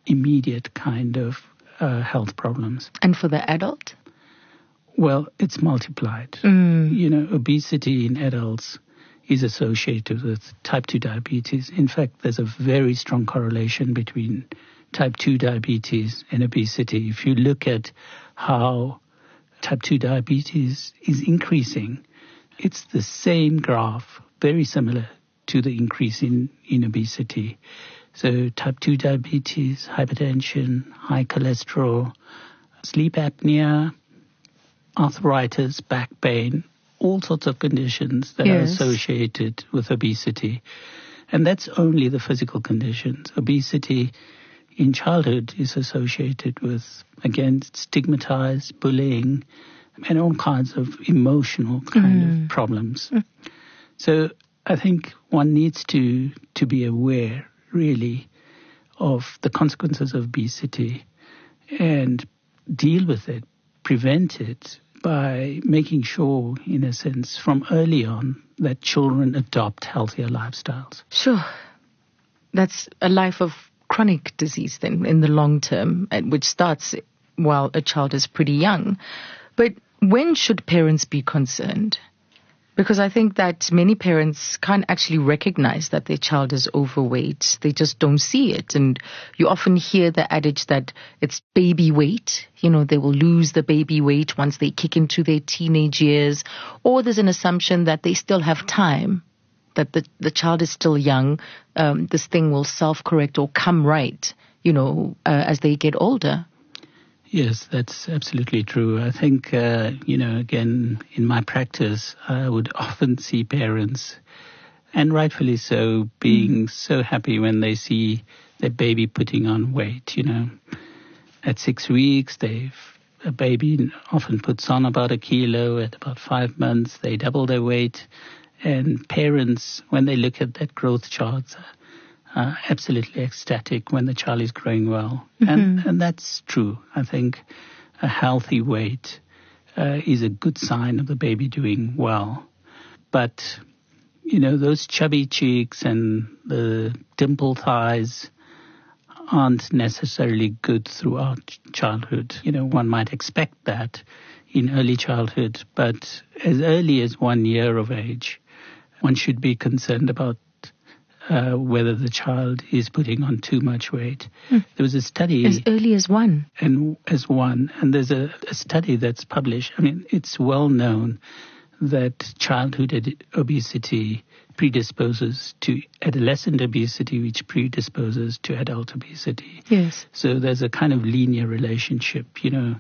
Speaker 3: immediate kind of uh, health problems.
Speaker 1: And for the adult?
Speaker 3: Well, it's multiplied.
Speaker 1: Mm.
Speaker 3: You know, obesity in adults is associated with type 2 diabetes. In fact, there's a very strong correlation between type 2 diabetes and obesity. If you look at how type 2 diabetes is increasing, it's the same graph, very similar to the increase in, in obesity. So type 2 diabetes, hypertension, high cholesterol, sleep apnea, arthritis, back pain, all sorts of conditions that yes. are associated with obesity. And that's only the physical conditions. Obesity in childhood is associated with, again, stigmatized, bullying, and all kinds of emotional kind mm. of problems. Mm. So I think one needs to, to be aware, really, of the consequences of obesity and deal with it, prevent it, by making sure, in a sense, from early on, that children adopt healthier lifestyles.
Speaker 1: Sure. That's a life of chronic disease then in the long term, which starts while a child is pretty young. But when should parents be concerned? Because I think that many parents can't actually recognize that their child is overweight. They just don't see it. And you often hear the adage that it's baby weight. You know, they will lose the baby weight once they kick into their teenage years. Or there's an assumption that they still have time, that the, the child is still young. Um, this thing will self correct or come right, you know, uh, as they get older.
Speaker 3: Yes, that's absolutely true. I think, uh, you know, again, in my practice, I would often see parents, and rightfully so, being mm. so happy when they see their baby putting on weight, you know. At six weeks, they've a baby often puts on about a kilo. At about five months, they double their weight. And parents, when they look at that growth chart, uh, absolutely ecstatic when the child is growing well. Mm-hmm. And, and that's true. I think a healthy weight uh, is a good sign of the baby doing well. But, you know, those chubby cheeks and the dimple thighs aren't necessarily good throughout childhood. You know, one might expect that in early childhood, but as early as one year of age, one should be concerned about uh, whether the child is putting on too much weight. Mm. There was a study
Speaker 1: as early as one,
Speaker 3: and as one, and there's a, a study that's published. I mean, it's well known that childhood obesity predisposes to adolescent obesity, which predisposes to adult obesity.
Speaker 1: Yes.
Speaker 3: So there's a kind of linear relationship, you know.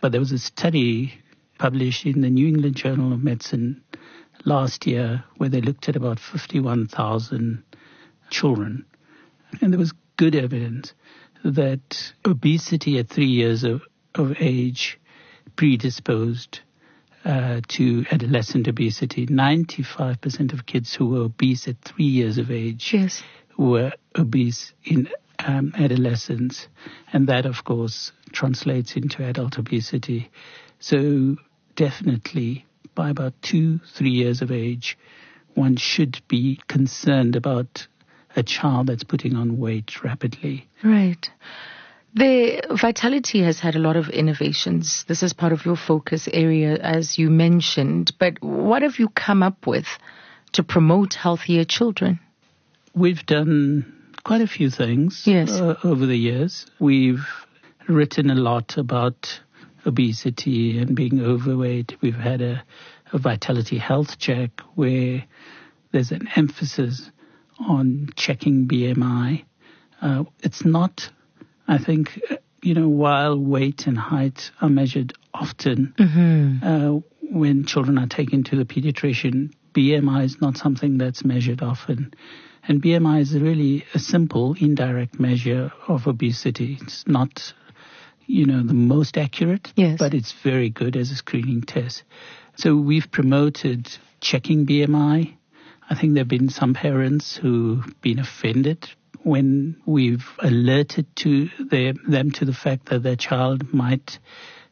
Speaker 3: But there was a study published in the New England Journal of Medicine last year where they looked at about 51,000 children. And there was good evidence that obesity at three years of, of age predisposed uh, to adolescent obesity. 95% of kids who were obese at three years of age
Speaker 1: yes.
Speaker 3: were obese in um, adolescence. And that, of course, translates into adult obesity. So definitely by about two, three years of age, one should be concerned about a child that's putting on weight rapidly.
Speaker 1: Right. The Vitality has had a lot of innovations. This is part of your focus area, as you mentioned. But what have you come up with to promote healthier children?
Speaker 3: we've done quite a few things
Speaker 1: Yes.
Speaker 3: uh, over the years. We've written a lot about obesity and being overweight. We've had a, a vitality health check where there's an emphasis on checking BMI. Uh, it's not, I think, uh, you know, while weight and height are measured often, uh, when children are taken to the pediatrician, BMI is not something that's measured often. And BMI is really a simple, indirect measure of obesity. It's not, you know, the most accurate,
Speaker 1: Yes.
Speaker 3: but it's very good as a screening test. So we've promoted checking BMI. I think there have been some parents who've been offended when we've alerted to their, them to the fact that their child might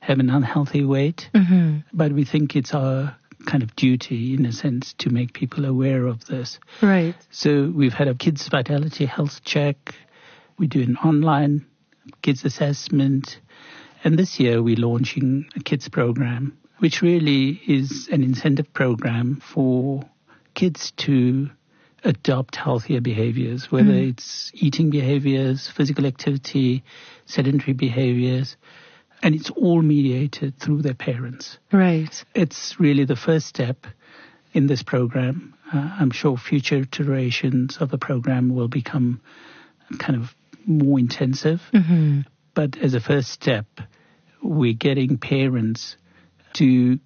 Speaker 3: have an unhealthy weight.
Speaker 1: Mm-hmm.
Speaker 3: But we think it's our kind of duty, in a sense, to make people aware of this.
Speaker 1: Right.
Speaker 3: So we've had a kids vitality health check. We do an online kids assessment. And this year we're launching a kids program, which really is an incentive program for kids to adopt healthier behaviors, whether it's eating behaviors, physical activity, sedentary behaviors. And it's all mediated through their parents
Speaker 1: Right.
Speaker 3: it's really the first step in this program. Uh, I'm sure future iterations of the program will become kind of more intensive.
Speaker 1: Mm-hmm.
Speaker 3: But as a first step, we're getting parents to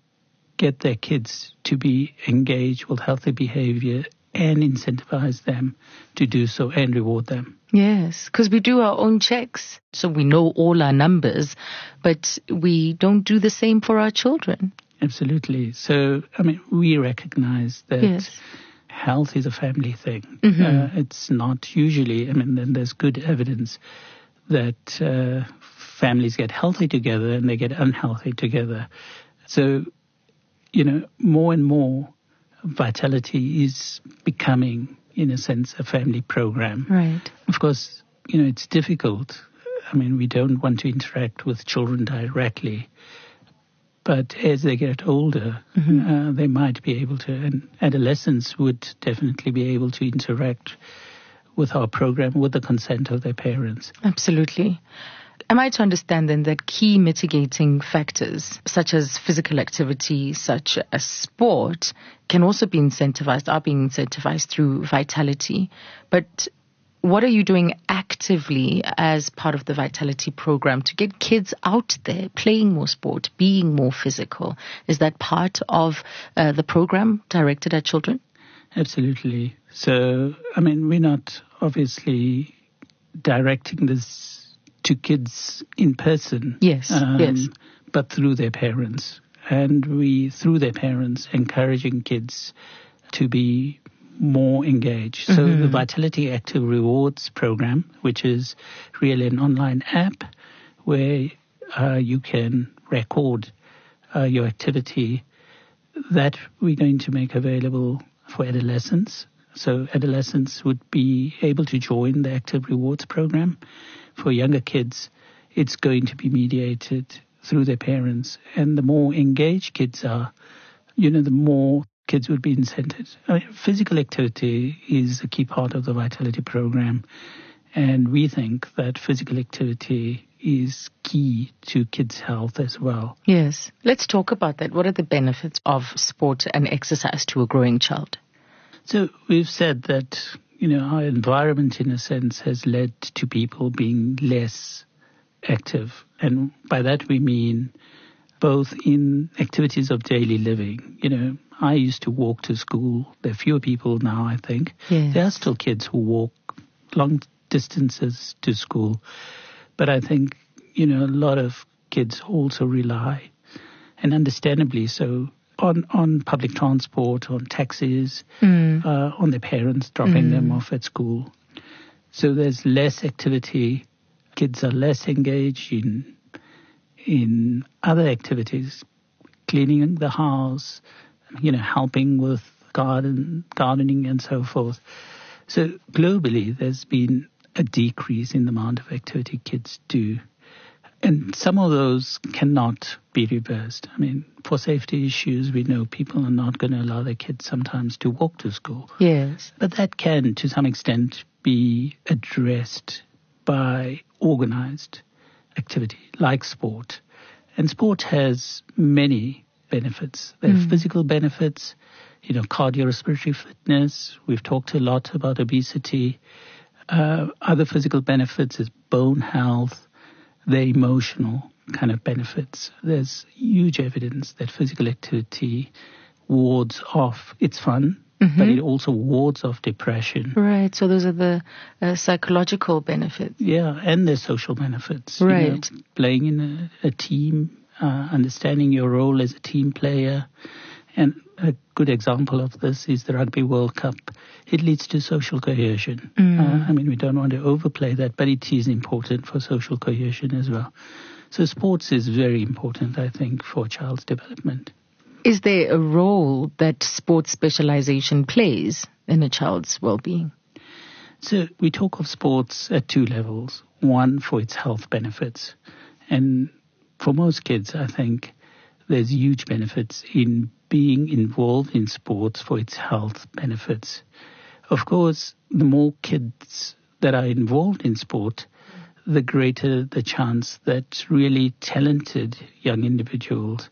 Speaker 3: get their kids to be engaged with healthy behavior and incentivize them to do so and reward them.
Speaker 1: Yes, because we do our own checks, so we know all our numbers, but we don't do the same for our children.
Speaker 3: Absolutely. So, I mean, we recognize that
Speaker 1: Yes.
Speaker 3: health is a family thing.
Speaker 1: Mhm.
Speaker 3: Uh, it's not usually, I mean, then there's good evidence that uh, families get healthy together and they get unhealthy together. So, you know, more and more vitality is becoming, in a sense, a family program.
Speaker 1: Right.
Speaker 3: Of course, you know, it's difficult. I mean, we don't want to interact with children directly. But as they get older, uh, they might be able to, and adolescents would definitely be able to interact with our program with the consent of their parents.
Speaker 1: Absolutely. Am I to understand then that key mitigating factors, such as physical activity, such as sport, can also be incentivized, are being incentivized through vitality? But what are you doing actively as part of the vitality program to get kids out there playing more sport, being more physical? Is that part of uh, the program directed at children?
Speaker 3: Absolutely. So, I mean, we're not obviously directing this to kids in person.
Speaker 1: Yes, yes.
Speaker 3: But through their parents. And we, through their parents, encouraging kids to be more engaged. So the Vitality Active Rewards program, which is really an online app where uh, you can record uh, your activity, that we're going to make available for adolescents. So adolescents would be able to join the Active Rewards program. For younger kids, it's going to be mediated through their parents. And the more engaged kids are, you know, the more kids would be incented. I mean, physical activity is a key part of the Vitality program. And we think that physical activity is key to kids' health as well.
Speaker 1: Yes. Let's talk about that. What are the benefits of sport and exercise to a growing child?
Speaker 3: So we've said that, you know, our environment in a sense has led to people being less active. And by that we mean both in activities of daily living. You know, I used to walk to school. There are fewer people now, I think.
Speaker 1: Yes.
Speaker 3: There are still kids who walk long distances to school. But I think, you know, a lot of kids also rely, and understandably so, on, on public transport, on taxis,
Speaker 1: Mm.
Speaker 3: uh, on their parents dropping them off at school. So there's less activity. Kids are less engaged in in other activities, cleaning the house, you know, helping with garden gardening and so forth. So globally, there's been a decrease in the amount of activity kids do. And some of those cannot be reversed. I mean, for safety issues, we know people are not going to allow their kids sometimes to walk to school.
Speaker 1: Yes.
Speaker 3: But that can, to some extent, be addressed by organized activity like sport. And sport has many benefits. There are mm. physical benefits, you know, cardiorespiratory fitness. We've talked a lot about obesity. Uh, other physical benefits is bone health, the emotional kind of benefits. There's huge evidence that physical activity wards off. It's fun, mm-hmm. but it also wards off depression.
Speaker 1: Right. So those are the uh, psychological benefits.
Speaker 3: Yeah, and the social benefits.
Speaker 1: Right.
Speaker 3: You know, playing in a, a team, uh, understanding your role as a team player. And a good example of this is the Rugby World Cup. It leads to social cohesion. Mm. Uh, I mean, we don't want to overplay that, but it is important for social cohesion as well. So sports is very important, I think, for a child's development.
Speaker 1: Is there a role that sports specialization plays in a child's well-being?
Speaker 3: So we talk of sports at two levels. One for its health benefits. And for most kids, I think there's huge benefits in being involved in sports for its health benefits. Of course, the more kids that are involved in sport, the greater the chance that really talented young individuals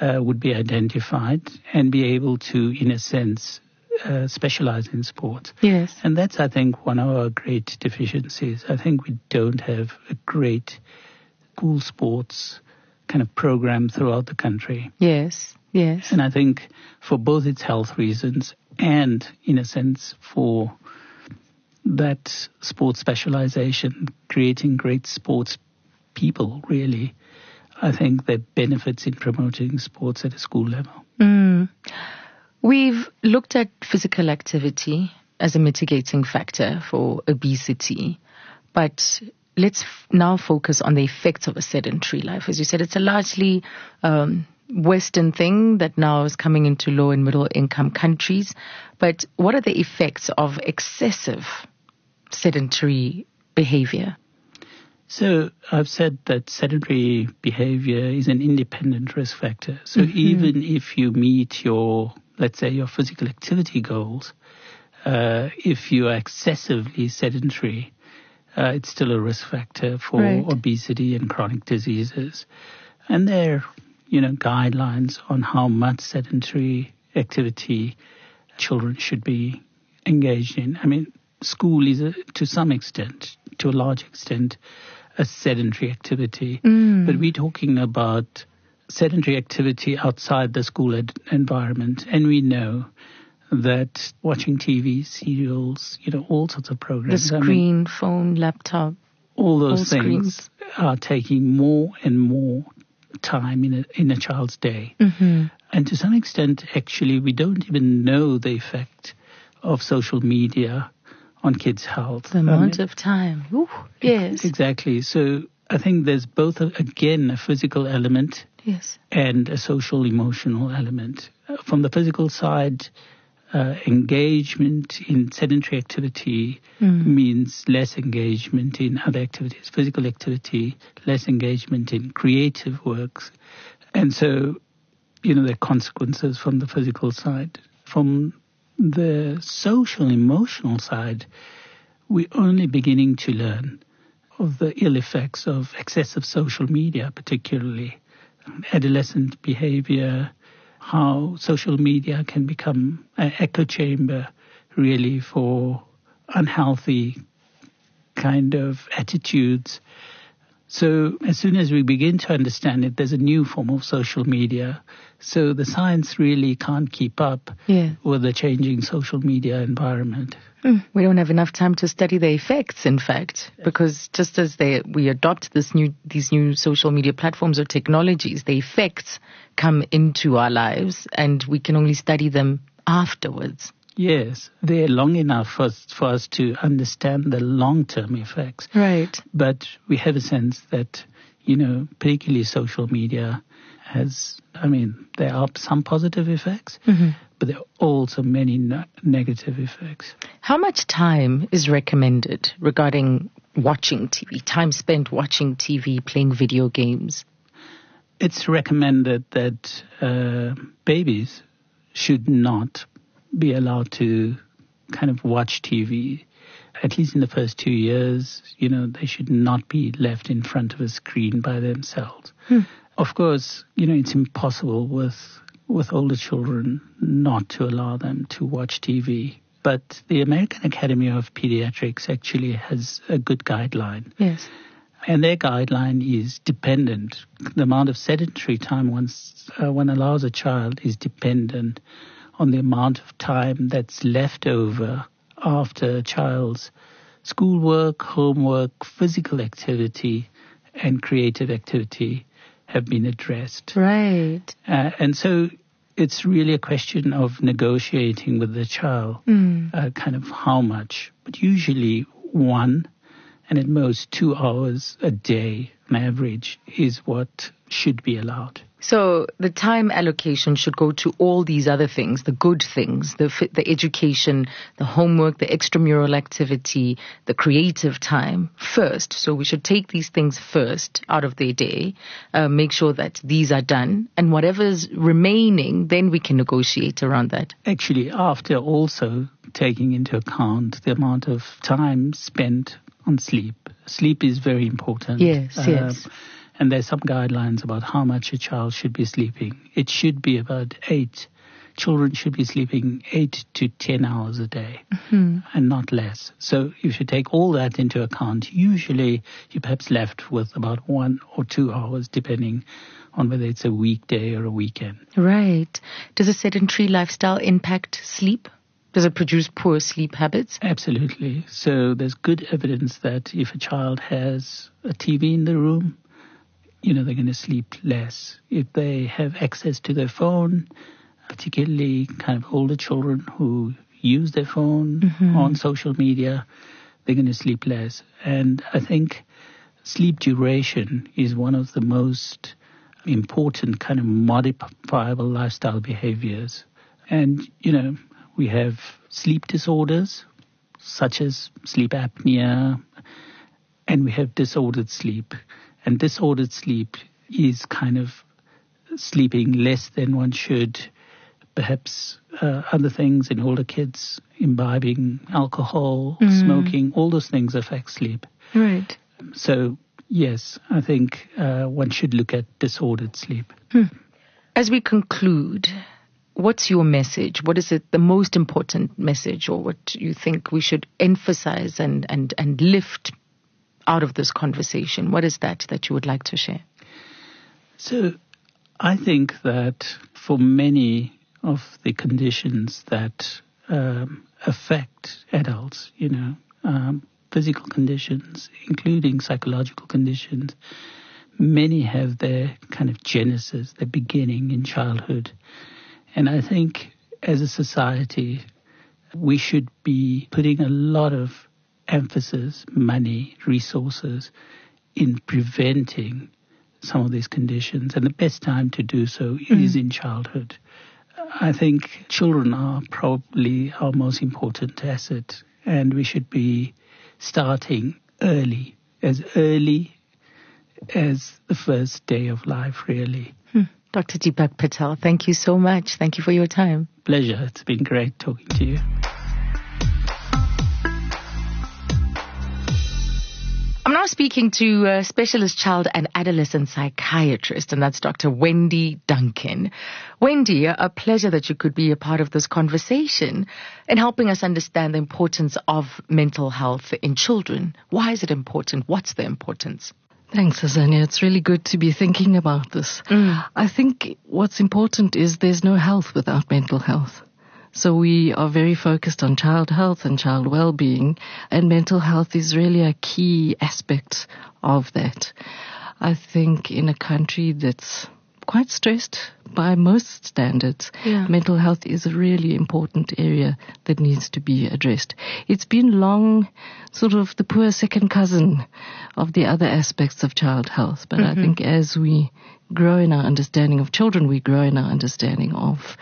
Speaker 3: uh, would be identified and be able to, in a sense, uh, specialize in sport.
Speaker 1: Yes.
Speaker 3: And that's, I think, one of our great deficiencies. I think we don't have a great school sports kind of program throughout the country.
Speaker 1: Yes, yes.
Speaker 3: And I think for both its health reasons and, in a sense, for that sports specialization, creating great sports people, really, I think there benefits in promoting sports at a school level.
Speaker 1: Mm. We've looked at physical activity as a mitigating factor for obesity, but let's f- now focus on the effects of a sedentary life. As you said, it's a largely um, Western thing that now is coming into low and middle income countries. But what are the effects of excessive sedentary behavior?
Speaker 3: So I've said that sedentary behavior is an independent risk factor. So mm-hmm. even if you meet your, let's say, your physical activity goals, uh, if you are excessively sedentary, uh, it's still a risk factor for right. obesity and chronic diseases. And there you know, guidelines on how much sedentary activity children should be engaged in. I mean, school is a, to some extent, to a large extent, a sedentary activity. Mm. But we're talking about sedentary activity outside the school ed- environment. And we know that watching TV, serials, you know, all sorts of programs.
Speaker 1: The screen, I mean, phone, laptop.
Speaker 3: All those all things screens. are taking more and more time in a, in a child's day. Mm-hmm. And to some extent, actually, we don't even know the effect of social media on kids' health.
Speaker 1: The amount mean, of time. Ooh, yes.
Speaker 3: Exactly. So I think there's both, a, again, a physical element
Speaker 1: yes.
Speaker 3: and a social emotional element. From the physical side, uh, engagement in sedentary activity mm. means less engagement in other activities, physical activity, less engagement in creative works. And so, you know, there are consequences from the physical side. From the social, emotional side, we're only beginning to learn of the ill effects of excessive social media, particularly adolescent behavior, how social media can become an echo chamber really for unhealthy kind of attitudes. So as soon as we begin to understand it, there's a new form of social media. So the science really can't keep up
Speaker 1: yeah.
Speaker 3: with the changing social media environment.
Speaker 1: Mm, we don't have enough time to study the effects, in fact, because just as they, we adopt this new, these new social media platforms or technologies, the effects come into our lives and we can only study them afterwards.
Speaker 3: Yes, they're long enough for us, for us to understand the long-term effects.
Speaker 1: Right.
Speaker 3: But we have a sense that, you know, particularly social media has, I mean, there are some positive effects, mm-hmm. but there are also many no- negative effects.
Speaker 1: How much time is recommended regarding watching TV, time spent watching TV, playing video games?
Speaker 3: It's recommended that uh, babies should not be allowed to kind of watch TV. At least in the first two years, you know, they should not be left in front of a screen by themselves. Hmm. Of course, you know, it's impossible with with older children not to allow them to watch TV. But the American Academy of Pediatrics actually has a good guideline.
Speaker 1: Yes.
Speaker 3: And their guideline is dependent. The amount of sedentary time once, uh, one allows a child is dependent on the amount of time that's left over after a child's schoolwork, homework, physical activity, and creative activity have been addressed.
Speaker 1: Right.
Speaker 3: Uh, and so it's really a question of negotiating with the child, mm. uh, kind of how much, but usually one and at most two hours a day on average is what should be allowed.
Speaker 1: So the time allocation should go to all these other things, the good things, the the education, the homework, the extramural activity, the creative time first. So we should take these things first out of their day, uh, make sure that these are done, and whatever's remaining, then we can negotiate around that.
Speaker 3: Actually, after also taking into account the amount of time spent on sleep. Sleep is very important.
Speaker 1: Yes, uh, yes
Speaker 3: and there's some guidelines about how much a child should be sleeping. It should be about eight. Children should be sleeping eight to ten hours a day mm-hmm. and not less. So if you take all that into account, usually you're perhaps left with about one or two hours depending on whether it's a weekday or a weekend.
Speaker 1: Right. Does a sedentary lifestyle impact sleep? Does it produce poor sleep habits?
Speaker 3: Absolutely. So there's good evidence that if a child has a TV in the room, you know, they're going to sleep less. If they have access to their phone, particularly kind of older children who use their phone mm-hmm. on social media, they're going to sleep less. And I think sleep duration is one of the most important kind of modifiable lifestyle behaviors. And, you know, we have sleep disorders such as sleep apnea, and we have disordered sleep. And disordered sleep is kind of sleeping less than one should. Perhaps uh, other things in older kids, imbibing alcohol, mm. smoking, all those things affect sleep.
Speaker 1: Right.
Speaker 3: So, yes, I think uh, one should look at disordered sleep.
Speaker 1: Hmm. As we conclude, what's your message? What is it, the most important message, or what you think we should emphasize and, and, and lift out of this conversation? What is that that you would like to share?
Speaker 3: So, I think that for many of the conditions that um, affect adults, you know, um, physical conditions, including psychological conditions, many have their kind of genesis, their beginning in childhood. And I think as a society, we should be putting a lot of emphasis, money, resources in preventing some of these conditions. And the best time to do so mm. is in childhood. I think children are probably our most important asset, and we should be starting early, as early as the first day of life, really.
Speaker 1: Hmm. Dr. Deepak Patel, thank you so much. Thank you for your time.
Speaker 3: Pleasure. It's been great talking to you.
Speaker 1: Now speaking to a specialist child and adolescent psychiatrist, and that's Dr. Wendy Duncan. Wendy, a pleasure that you could be a part of this conversation and helping us understand the importance of mental health in children. Why is it important? What's the importance?
Speaker 4: Thanks, Azania. It's really good to be thinking about this. Mm. I think what's important is there's no health without mental health. So we are very focused on child health and child well-being and mental health is really a key aspect of that. I think in a country that's quite stressed by most standards. Yeah. Mental health is a really important area that needs to be addressed. It's been long sort of the poor second cousin of the other aspects of child health, but mm-hmm. I think as we grow in our understanding of children, we grow in our understanding of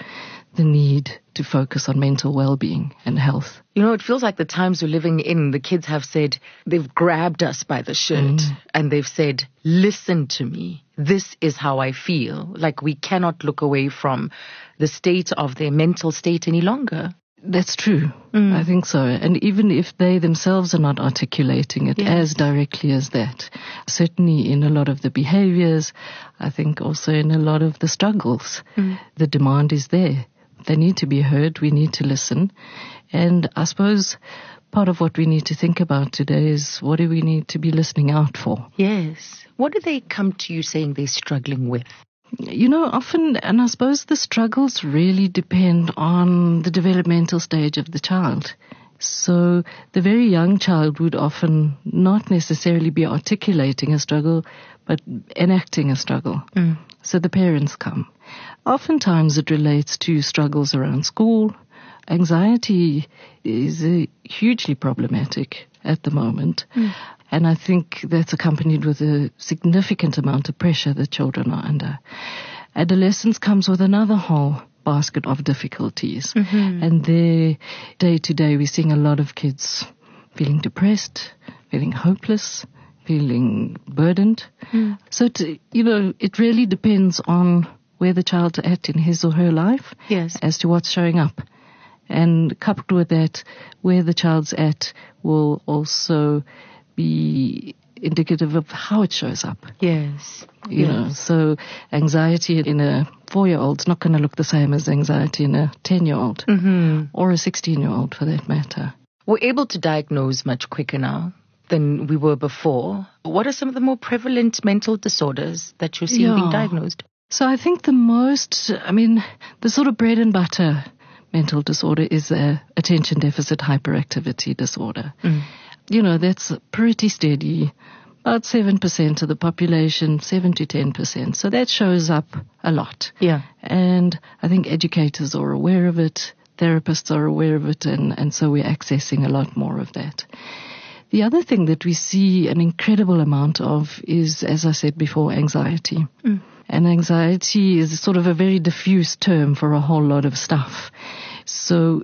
Speaker 4: the need to focus on mental well-being and health.
Speaker 1: You know, it feels like the times we're living in, the kids have said, they've grabbed us by the shirt mm. and they've said, listen to me. This is how I feel. Like we cannot look away from the state of their mental state any longer.
Speaker 4: That's true. Mm. I think so. And even if they themselves are not articulating it as directly as that, certainly in a lot of the behaviors, I think also in a lot of the struggles, mm. the demand is there. They need to be heard. We need to listen. And I suppose part of what we need to think about today is what do we need to be listening out for?
Speaker 1: Yes. What do they come to you saying they're struggling with?
Speaker 4: You know, often, and I suppose the struggles really depend on the developmental stage of the child. So the very young child would often not necessarily be articulating a struggle, but enacting a struggle. Mm. So the parents come. Oftentimes it relates to struggles around school. Anxiety is uh, hugely problematic at the moment. Mm. And I think that's accompanied with a significant amount of pressure that children are under. Adolescence comes with another whole basket of difficulties. Mm-hmm. And there, day to day, we're seeing a lot of kids feeling depressed, feeling hopeless, feeling burdened. Mm. So, to, you know, it really depends on where the child's at in his or her life
Speaker 1: yes.
Speaker 4: as to what's showing up. And coupled with that, where the child's at will also be indicative of how it shows up.
Speaker 1: Yes.
Speaker 4: You
Speaker 1: yes.
Speaker 4: know, so anxiety in a four year old is not going to look the same as anxiety in a 10 year old mm-hmm. or a 16 year old for that matter.
Speaker 1: We're able to diagnose much quicker now than we were before. What are some of the more prevalent mental disorders that you're seeing yeah. being diagnosed?
Speaker 4: So I think the most, I mean, the sort of bread and butter mental disorder is a attention deficit hyperactivity disorder. Mm you know, that's pretty steady. About 7% of the population, 7 to 10%. So that shows up a lot.
Speaker 1: Yeah.
Speaker 4: And I think educators are aware of it, therapists are aware of it, and, and so we're accessing a lot more of that. The other thing that we see an incredible amount of is, as I said before, anxiety. Mm. And anxiety is sort of a very diffuse term for a whole lot of stuff. So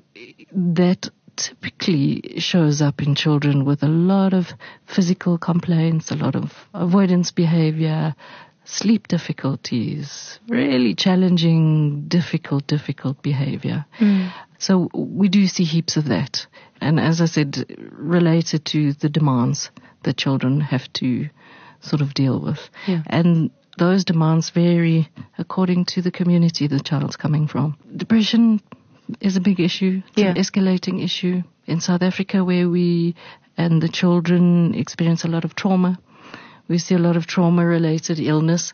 Speaker 4: that typically shows up in children with a lot of physical complaints, a lot of avoidance behavior, sleep difficulties, really challenging, difficult, difficult behavior. Mm. So we do see heaps of that. And as I said, related to the demands that children have to sort of deal with.
Speaker 1: Yeah.
Speaker 4: And those demands vary according to the community the child's coming from. Depression is a big issue. It's yeah. an escalating issue in South Africa where we and the children experience a lot of trauma. We see a lot of trauma related illness.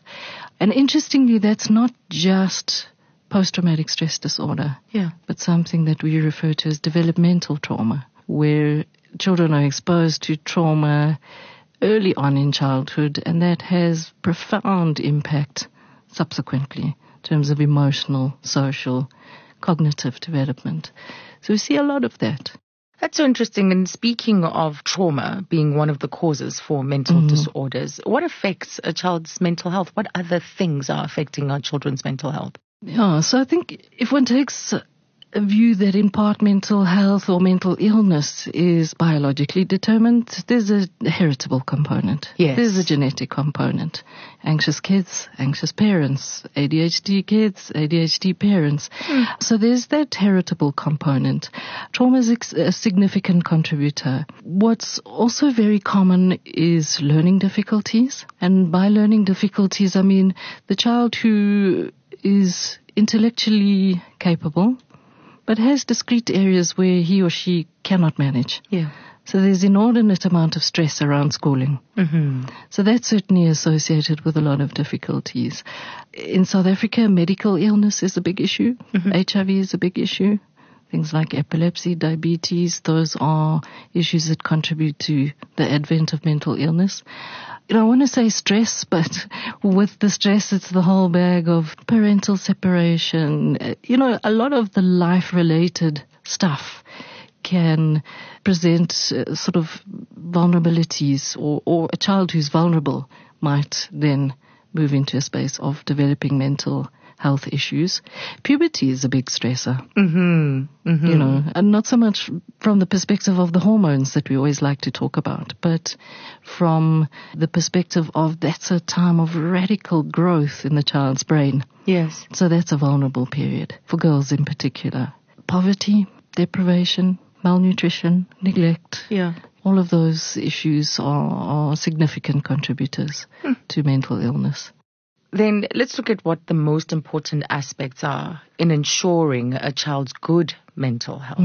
Speaker 4: And interestingly, that's not just post-traumatic stress disorder,
Speaker 1: yeah.
Speaker 4: but something that we refer to as developmental trauma, where children are exposed to trauma early on in childhood, and that has profound impact subsequently in terms of emotional, social, cognitive development. So we see a lot of that.
Speaker 1: That's so interesting. And speaking of trauma being one of the causes for mental mm-hmm. disorders, what affects a child's mental health? What other things are affecting our children's mental health?
Speaker 4: Yeah, so I think if one takes a view that in part mental health or mental illness is biologically determined. There's a heritable component.
Speaker 1: Yes.
Speaker 4: There's a genetic component. Anxious kids, anxious parents, ADHD kids, ADHD parents. Mm. So there's that heritable component. Trauma is a significant contributor. What's also very common is learning difficulties. And by learning difficulties, I mean the child who is intellectually capable but has discrete areas where he or she cannot manage.
Speaker 1: Yeah.
Speaker 4: So there's inordinate amount of stress around schooling. Mm-hmm. So that's certainly associated with a lot of difficulties. In South Africa, medical illness is a big issue. Mm-hmm. HIV is a big issue. Things like epilepsy, diabetes, those are issues that contribute to the advent of mental illness you know, I want to say stress, [laughs] but with the stress, it's the whole bag of parental separation. You know, a lot of the life related stuff can present uh, sort of vulnerabilities or, or a child who's vulnerable might then move into a space of developing mental health issues. Puberty is a big stressor.
Speaker 1: Mm-hmm. Mm-hmm.
Speaker 4: You know, and not so much from the perspective of the hormones that we always like to talk about, but from the perspective of that's a time of radical growth in the child's brain.
Speaker 1: Yes.
Speaker 4: So that's a vulnerable period for girls in particular. Poverty, deprivation, malnutrition, neglect.
Speaker 1: Yeah.
Speaker 4: All of those issues are, are significant contributors to mental illness.
Speaker 1: Then let's look at what the most important aspects are in ensuring a child's good mental health.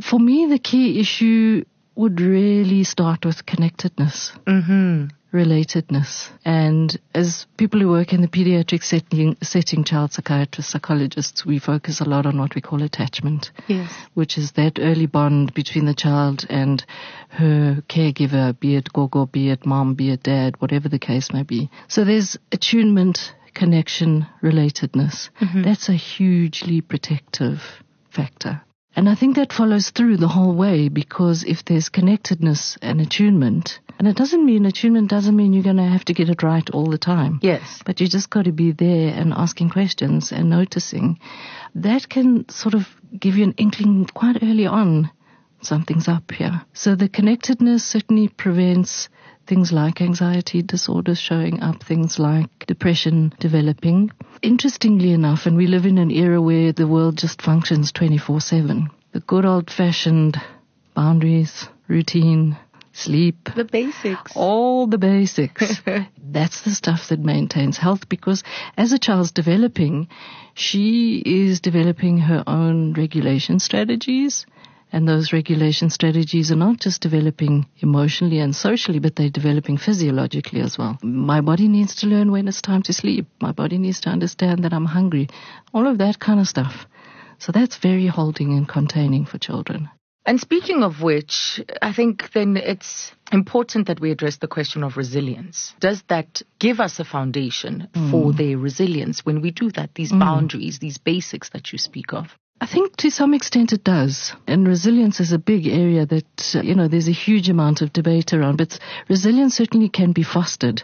Speaker 4: For me, the key issue would really start with connectedness,
Speaker 1: Mm-hmm.
Speaker 4: Relatedness. And as people who work in the pediatric setting, setting child psychiatrists, psychologists, we focus a lot on what we call attachment.
Speaker 1: Yes.
Speaker 4: which is that early bond between the child and her caregiver, be it gogo, be it mom, be it dad, whatever the case may be. So there's attunement, connection, relatedness. Mm-hmm. That's a hugely protective factor. And I think that follows through the whole way because if there's connectedness and attunement, and it doesn't mean attunement doesn't mean you're going to have to get it right all the time.
Speaker 1: Yes.
Speaker 4: But you just got to be there and asking questions and noticing. That can sort of give you an inkling quite early on something's up here. So the connectedness certainly prevents things like anxiety disorders showing up, things like depression developing. Interestingly enough, and we live in an era where the world just functions 24 7. The good old fashioned boundaries, routine, sleep,
Speaker 1: The basics.
Speaker 4: all the basics. [laughs] That's the stuff that maintains health because as a child's developing, she is developing her own regulation strategies. And those regulation strategies are not just developing emotionally and socially, but they're developing physiologically as well. My body needs to learn when it's time to sleep. My body needs to understand that I'm hungry. All of that kind of stuff. So that's very holding and containing for children.
Speaker 1: And speaking of which, I think then it's important that we address the question of resilience. Does that give us a foundation for mm. their resilience when we do that? These mm. boundaries, these basics that you speak of.
Speaker 4: I think to some extent it does. And resilience is a big area that, uh, you know, there's a huge amount of debate around. But resilience certainly can be fostered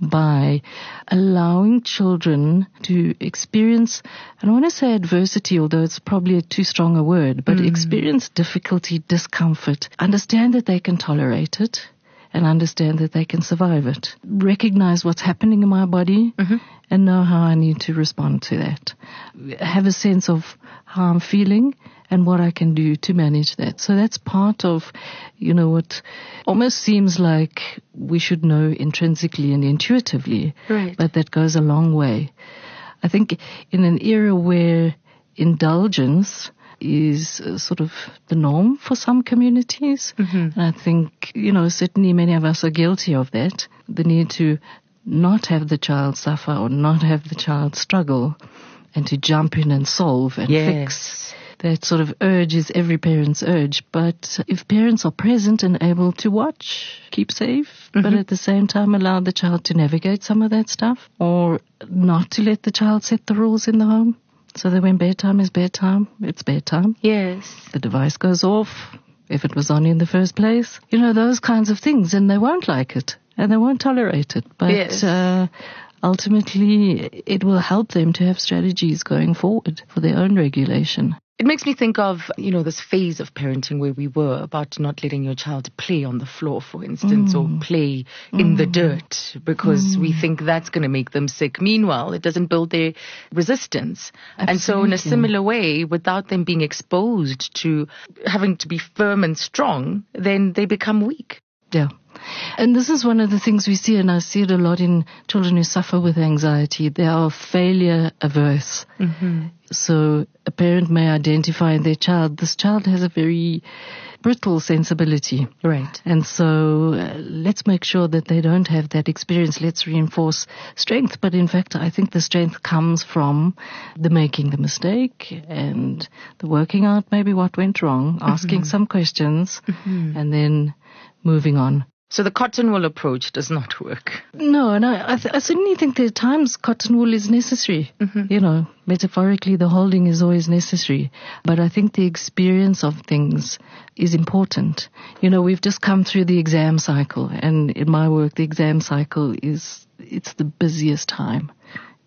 Speaker 4: by allowing children to experience, I don't want to say adversity, although it's probably a too strong a word, but experience difficulty, discomfort, understand that they can tolerate it and understand that they can survive it. Recognize what's happening in my body mm-hmm. and know how I need to respond to that. Have a sense of how I'm feeling and what I can do to manage that. So that's part of, you know, what almost seems like we should know intrinsically and intuitively,
Speaker 1: Right.
Speaker 4: but that goes a long way. I think in an era where indulgence is uh, sort of the norm for some communities, and I think, you know, certainly many of us are guilty of that, the need to not have the child suffer or not have the child struggle and to jump in and solve and fix. That sort of urge is every parent's urge, but if parents are present and able to watch, keep safe, but at the same time allow the child to navigate some of that stuff, or not to let the child set the rules in the home, so that when bedtime is bedtime, it's bedtime.
Speaker 1: Yes.
Speaker 4: The device goes off, if it was on in the first place, you know, those kinds of things, and they won't like it, and they won't tolerate it, but
Speaker 1: Yes.
Speaker 4: uh, ultimately it will help them to have strategies going forward for their own regulation.
Speaker 1: It makes me think of, you know, this phase of parenting where we were about not letting your child play on the floor, for instance, or mm. play in the mm. dirt because we mm. think that's going to make them sick. Meanwhile, it doesn't build their resistance. And so in a similar way, without them being exposed to having to be firm and strong, then they become weak.
Speaker 4: Yeah. And this is one of the things we see, and I see it a lot in children who suffer with anxiety. They are failure averse. Mm-hmm. So a parent may identify in their child, this child has a very brittle sensibility.
Speaker 1: Right.
Speaker 4: And so uh, let's make sure that they don't have that experience. Let's reinforce strength. But in fact, I think the strength comes from the making the mistake and the working out maybe what went wrong, asking mm-hmm. some questions, mm-hmm. and then moving on.
Speaker 1: So the cotton wool approach does not [laughs] work.
Speaker 4: No, and I, I, th- I certainly think there are times cotton wool is necessary. You know, metaphorically, the holding is always necessary. But I think the experience of things is important. You know, we've just come through the exam cycle, and in my work, the exam cycle is it's the busiest time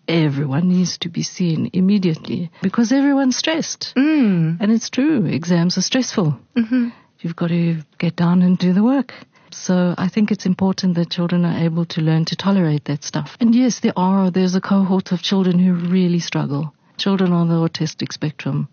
Speaker 4: everyone needs to be seen immediately because everyone's stressed.
Speaker 1: Mm.
Speaker 4: And it's true, exams are stressful.
Speaker 1: Mm-hmm.
Speaker 4: You've got to get down and do the work. So I think it's important that children are able to learn to tolerate that stuff. And yes, there are, there's a cohort of children who really struggle. Children on the autistic spectrum,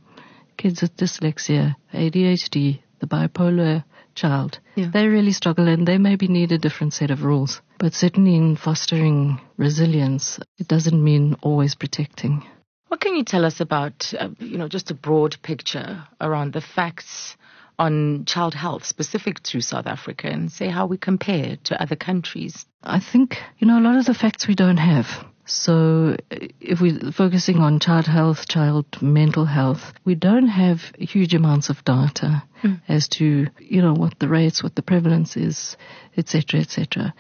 Speaker 4: kids with dyslexia, ADHD, the bipolar child.
Speaker 1: Yeah.
Speaker 4: They really struggle and they maybe need a different set of rules. But certainly in fostering resilience, it doesn't mean always protecting.
Speaker 1: What can you tell us about, uh, you know, just a broad picture around the facts on child health specific to South Africa and say how we compare to other countries?
Speaker 4: I think, you know, a lot of the facts we don't have. So if we're focusing on child health, child mental health, we don't have huge amounts of data
Speaker 1: Mm.
Speaker 4: as to, you know, what the rates, what the prevalence is, etc., etc.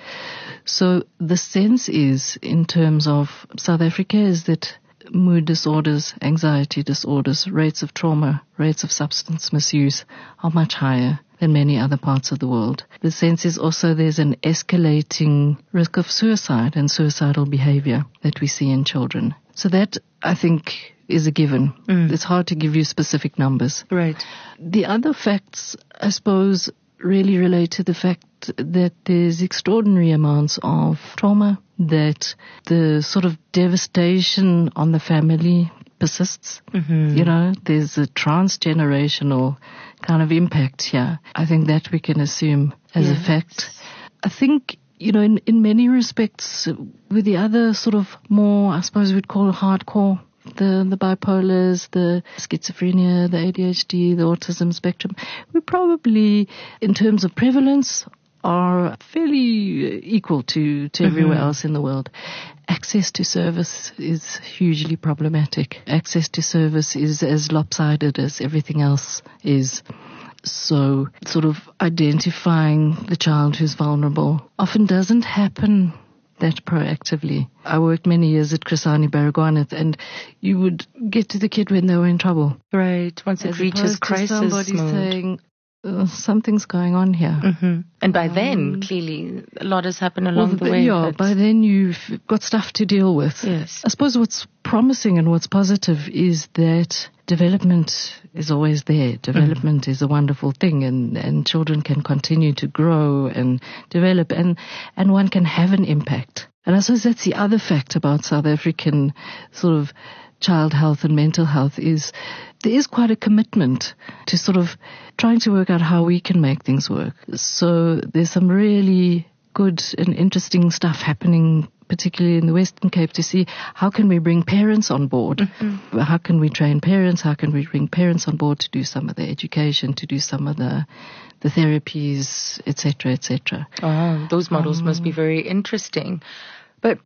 Speaker 4: So the sense is, in terms of South Africa, is that mood disorders, anxiety disorders, rates of trauma, rates of substance misuse are much higher than many other parts of the world. The sense is also there's an escalating risk of suicide and suicidal behavior that we see in children. So that, I think, is a given. Mm. It's hard to give you specific numbers.
Speaker 1: Right.
Speaker 4: The other facts, I suppose, really relate to the fact that there's extraordinary amounts of trauma, that the sort of devastation on the family persists. Mm-hmm. You know, there's a transgenerational kind of impact here. I think that we can assume as a fact. I think, you know, in, in many respects, with the other sort of more, I suppose we'd call hardcore, the, the bipolars, the schizophrenia, the ADHD, the autism spectrum, we probably, in terms of prevalence, are fairly uh, equal to, to mm-hmm. everywhere else in the world. Access to service is hugely problematic. Access to service is as lopsided as everything else is. So, sort of identifying the child who's vulnerable often doesn't happen that proactively. I worked many years at Chris Hani Baragwanath and you would get to the kid when they were in trouble.
Speaker 1: Right. Once it
Speaker 4: As
Speaker 1: reaches crisis
Speaker 4: somebody
Speaker 1: mode.
Speaker 4: saying, "Uh, something's going on here.
Speaker 1: hmm And by then, clearly, a lot has happened along
Speaker 4: Well,
Speaker 1: the way.
Speaker 4: yeah,
Speaker 1: but-
Speaker 4: by then you've got stuff to deal with.
Speaker 1: Yes.
Speaker 4: I suppose what's promising and what's positive is that development is always there. Development is a wonderful thing and, and children can continue to grow and develop and, and one can have an impact. And I suppose that's the other fact about South African sort of child health and mental health is there is quite a commitment to sort of trying to work out how we can make things work. So there's some really good and interesting stuff happening particularly in the Western Cape to see how can we bring parents on board? Mm-hmm. How can we train parents? How can we bring parents on board to do some of the education, to do some of the the therapies, etc., etc.
Speaker 1: Oh, those models must be um, very interesting. But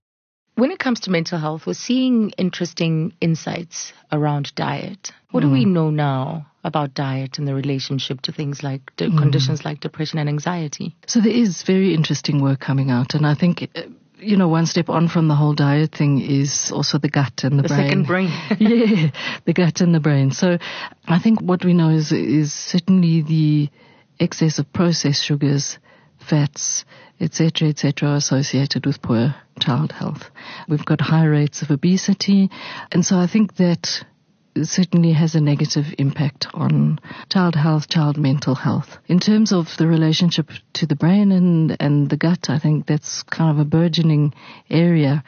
Speaker 1: when it comes to mental health, we're seeing interesting insights around diet. What do we know now about diet and the relationship to things like de- conditions like depression and anxiety?
Speaker 4: So there is very interesting work coming out, and I think. uh, You know, one step on from the whole diet thing is also the gut and the, brain.
Speaker 1: The
Speaker 4: brain.
Speaker 1: second brain. [laughs] [laughs]
Speaker 4: yeah, the gut and the brain. So I think what we know is, is certainly the excess of processed sugars, fats, etc., etc., are associated with poor child health. We've got high rates of obesity, and so I think that certainly has a negative impact on child health, child mental health. In terms of the relationship to the brain and, and the gut, I think that's kind of a burgeoning area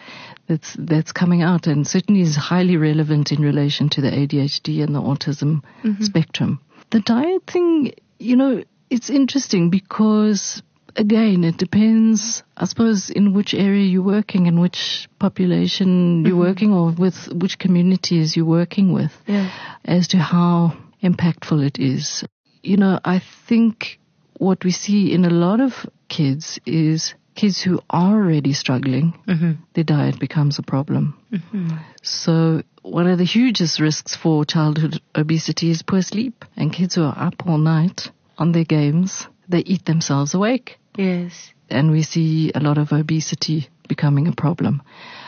Speaker 4: that's, that's coming out and certainly is highly relevant in relation to the ADHD and the autism mm-hmm. spectrum. The diet thing, you know, it's interesting because again, it depends, I suppose, in which area you're working and which population you're mm-hmm. working or with which communities you're working with
Speaker 1: Yeah.
Speaker 4: as to how impactful it is. You know, I think what we see in a lot of kids is kids who are already struggling, mm-hmm. their diet becomes a problem. Mm-hmm. So one of the hugest risks for childhood obesity is poor sleep. And kids who are up all night on their games, they eat themselves awake.
Speaker 1: Yes.
Speaker 4: And we see a lot of obesity becoming a problem.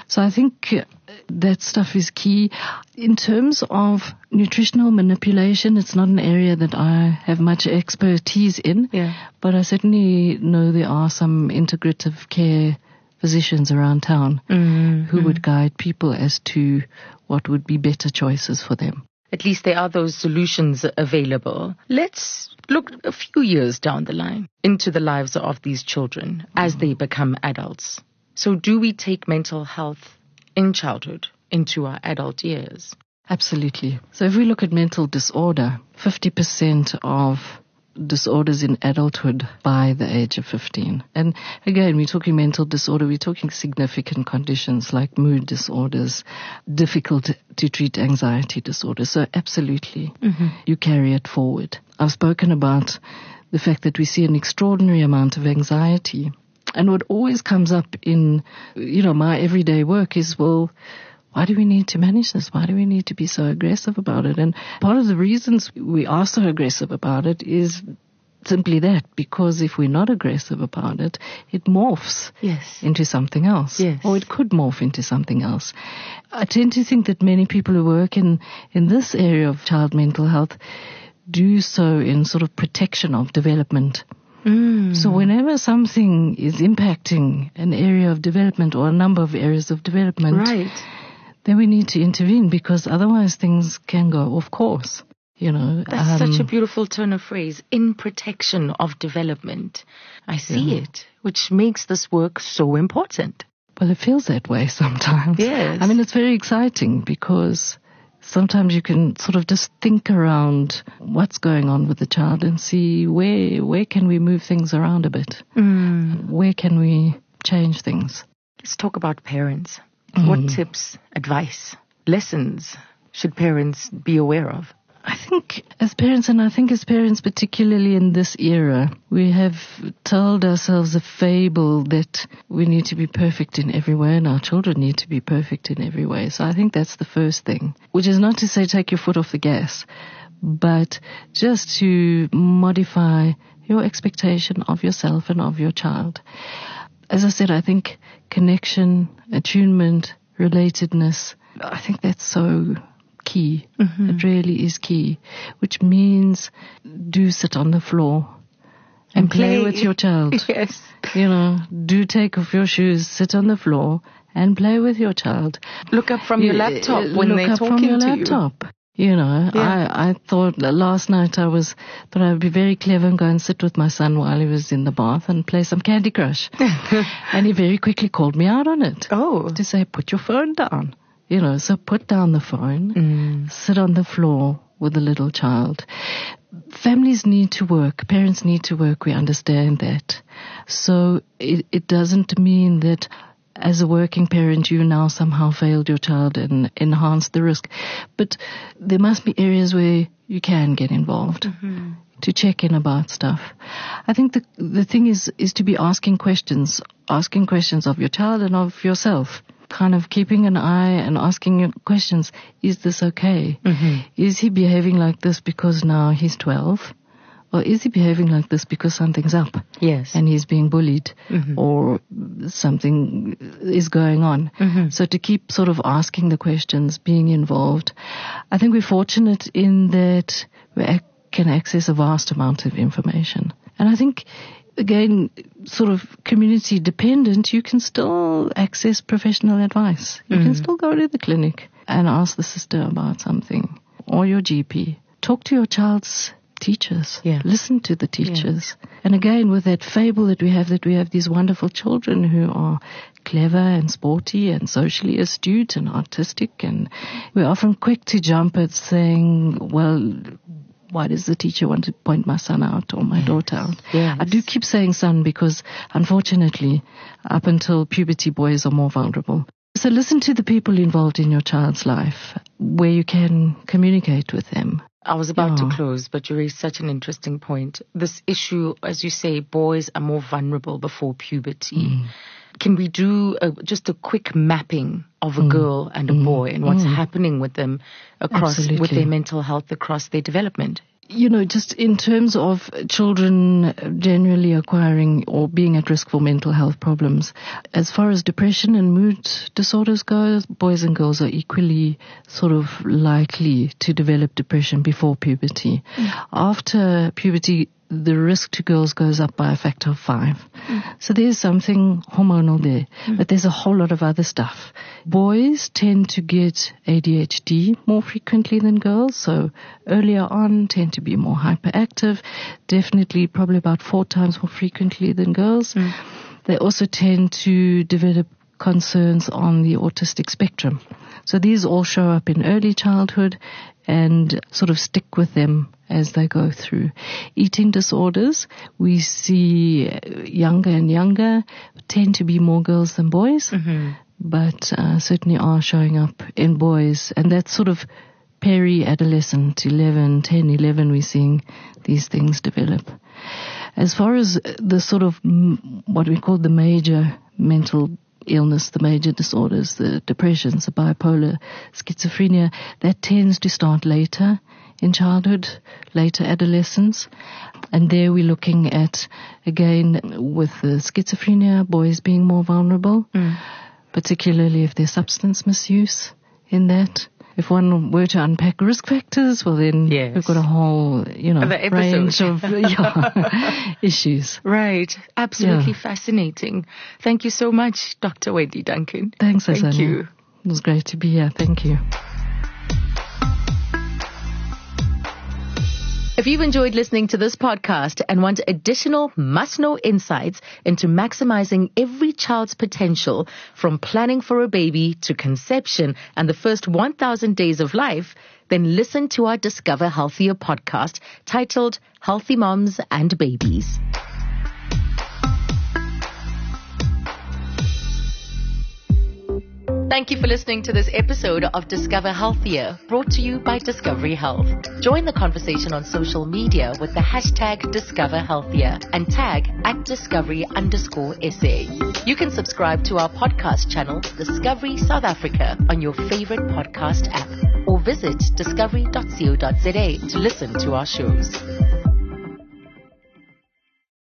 Speaker 4: So I think uh, that stuff is key. In terms of nutritional manipulation, it's not an area that I have much expertise in.
Speaker 1: Yeah.
Speaker 4: But I certainly know there are some integrative care physicians around town mm-hmm. who would guide people as to what would be better choices for them.
Speaker 1: At least there are those solutions available. Let's look a few years down the line into the lives of these children as they become adults. So, do we take mental health in childhood into our adult years?
Speaker 4: Absolutely. So, if we look at mental disorder, 50% of disorders in adulthood by the age of 15. And again, we're talking mental disorder, we're talking significant conditions like mood disorders, difficult to treat anxiety disorders. So absolutely, mm-hmm. you carry it forward. I've spoken about the fact that we see an extraordinary amount of anxiety. And what always comes up in, you know, my everyday work is, well, why do we need to manage this? Why do we need to be so aggressive about it? And part of the reasons we are so aggressive about it is simply that because if we're not aggressive about it, it morphs
Speaker 1: yes.
Speaker 4: into something else.
Speaker 1: Yes.
Speaker 4: Or it could morph into something else. I tend to think that many people who work in, in this area of child mental health do so in sort of protection of development.
Speaker 1: Mm.
Speaker 4: So whenever something is impacting an area of development or a number of areas of development,
Speaker 1: right
Speaker 4: then we need to intervene because otherwise things can go off course. You know,
Speaker 1: that's um, such a beautiful turn of phrase. In protection of development, I see yeah. it, which makes this work so important.
Speaker 4: Well, it feels that way [laughs] sometimes.
Speaker 1: Yes.
Speaker 4: I mean, it's very exciting because sometimes you can sort of just think around what's going on with the child and see where where can we move things around a bit.
Speaker 1: Mm.
Speaker 4: Where can we change things?
Speaker 1: Let's talk about parents. Mm. What tips, advice, lessons should parents be aware of?
Speaker 4: I think as parents, and I think as parents, particularly in this era, we have told ourselves a fable that we need to be perfect in every way and our children need to be perfect in every way. So I think that's the first thing, which is not to say take your foot off the gas, but just to modify your expectation of yourself and of your child. As I said, I think connection, attunement, relatedness. I think that's so key. Mm-hmm. It really is key, which means do sit on the floor and, and play. play with your child. [laughs]
Speaker 1: yes.
Speaker 4: You know, do take off your shoes, sit on the floor and play with your child.
Speaker 1: Look up from your laptop when they're talking to
Speaker 4: laptop. you. You know, yeah. I, I thought last night I was, thought I would be very clever and go and sit with my son while he was in the bath and play some Candy Crush. [laughs] and he very quickly called me out on it.
Speaker 1: Oh.
Speaker 4: To say, put your phone down. You know, so put down the phone,
Speaker 1: mm.
Speaker 4: sit on the floor with the little child. Families need to work. Parents need to work. We understand that. So it, it doesn't mean that as a working parent, you now somehow failed your child and enhanced the risk. But there must be areas where you can get involved
Speaker 1: mm-hmm.
Speaker 4: to check in about stuff. I think the the thing is is to be asking questions, asking questions of your child and of yourself. Kind of keeping an eye and asking questions. Is this okay?
Speaker 1: Mm-hmm.
Speaker 4: Is he behaving like this because now he's 12? Or is he behaving like this because something's up?
Speaker 1: Yes.
Speaker 4: And he's being bullied
Speaker 1: mm-hmm.
Speaker 4: or something is going on.
Speaker 1: Mm-hmm.
Speaker 4: So to keep sort of asking the questions, being involved. I think we're fortunate in that we can access a vast amount of information. And I think again, sort of community dependent, you can still access professional advice. You mm-hmm. can still go to the clinic and ask the sister about something or your GP. Talk to your child's teachers.
Speaker 1: Yeah.
Speaker 4: Listen to the teachers. Yeah. And again, with that fable that we have, that we have these wonderful children who are clever and sporty and socially astute and artistic, and we're often quick to jump at saying, well, why does the teacher want to point my son out or my
Speaker 1: yes.
Speaker 4: daughter out?
Speaker 1: Yes.
Speaker 4: I do keep saying son because unfortunately, up until puberty, boys are more vulnerable. So listen to the people involved in your child's life where you can communicate with them.
Speaker 1: I was about to close, but you raised such an interesting point. This issue, as you say, boys are more vulnerable before puberty.
Speaker 4: Mm.
Speaker 1: Can we do a, just a quick mapping of a mm. girl and a mm. boy and what's mm. happening with them across
Speaker 4: Absolutely.
Speaker 1: with their mental health across their development?
Speaker 4: You know, just in terms of children generally acquiring or being at risk for mental health problems, as far as depression and mood disorders go, boys and girls are equally sort of likely to develop depression before puberty.
Speaker 1: Mm.
Speaker 4: After puberty, the risk to girls goes up by a factor of five. So there's something hormonal there, but there's a whole lot of other stuff. Boys tend to get ADHD more frequently than girls, so earlier on tend to be more hyperactive, definitely probably about four times more frequently than girls. They also tend to develop concerns on the autistic spectrum. So these all show up in early childhood and sort of stick with them as they go through. Eating disorders, we see younger and younger, tend to be more girls than boys, but uh, certainly are showing up in boys. And that's sort of peri-adolescent, 11, 10, 11, we're seeing these things develop. As far as the sort of what we call the major mental illness, the major disorders, the depressions, the bipolar, schizophrenia, that tends to start later in childhood, later adolescence. And there we're looking at, again, with the schizophrenia, boys being more vulnerable, mm. particularly if there's substance misuse in that. If one were to unpack risk factors, well then
Speaker 1: Yes.
Speaker 4: we've got a whole, you know, range of [laughs] yeah, [laughs] issues.
Speaker 1: Right. Absolutely
Speaker 4: Yeah.
Speaker 1: fascinating. Thank you so much, Dr. Wendy Duncan.
Speaker 4: Thanks,
Speaker 1: Thank you.
Speaker 4: It was great to be here. Thank you.
Speaker 1: If you've enjoyed listening to this podcast and want additional must know insights into maximizing every child's potential from planning for a baby to conception and the first 1000 days of life, then listen to our Discover Healthier podcast titled Healthy Moms and Babies. Thank you for listening to this episode of Discover Healthier, brought to you by Discovery Health. Join the conversation on social media with the hashtag Discover Healthier and tag at Discovery underscore SA. You can subscribe to our podcast channel, Discovery South Africa, on your favorite podcast app or visit discovery.co.za to listen to our shows.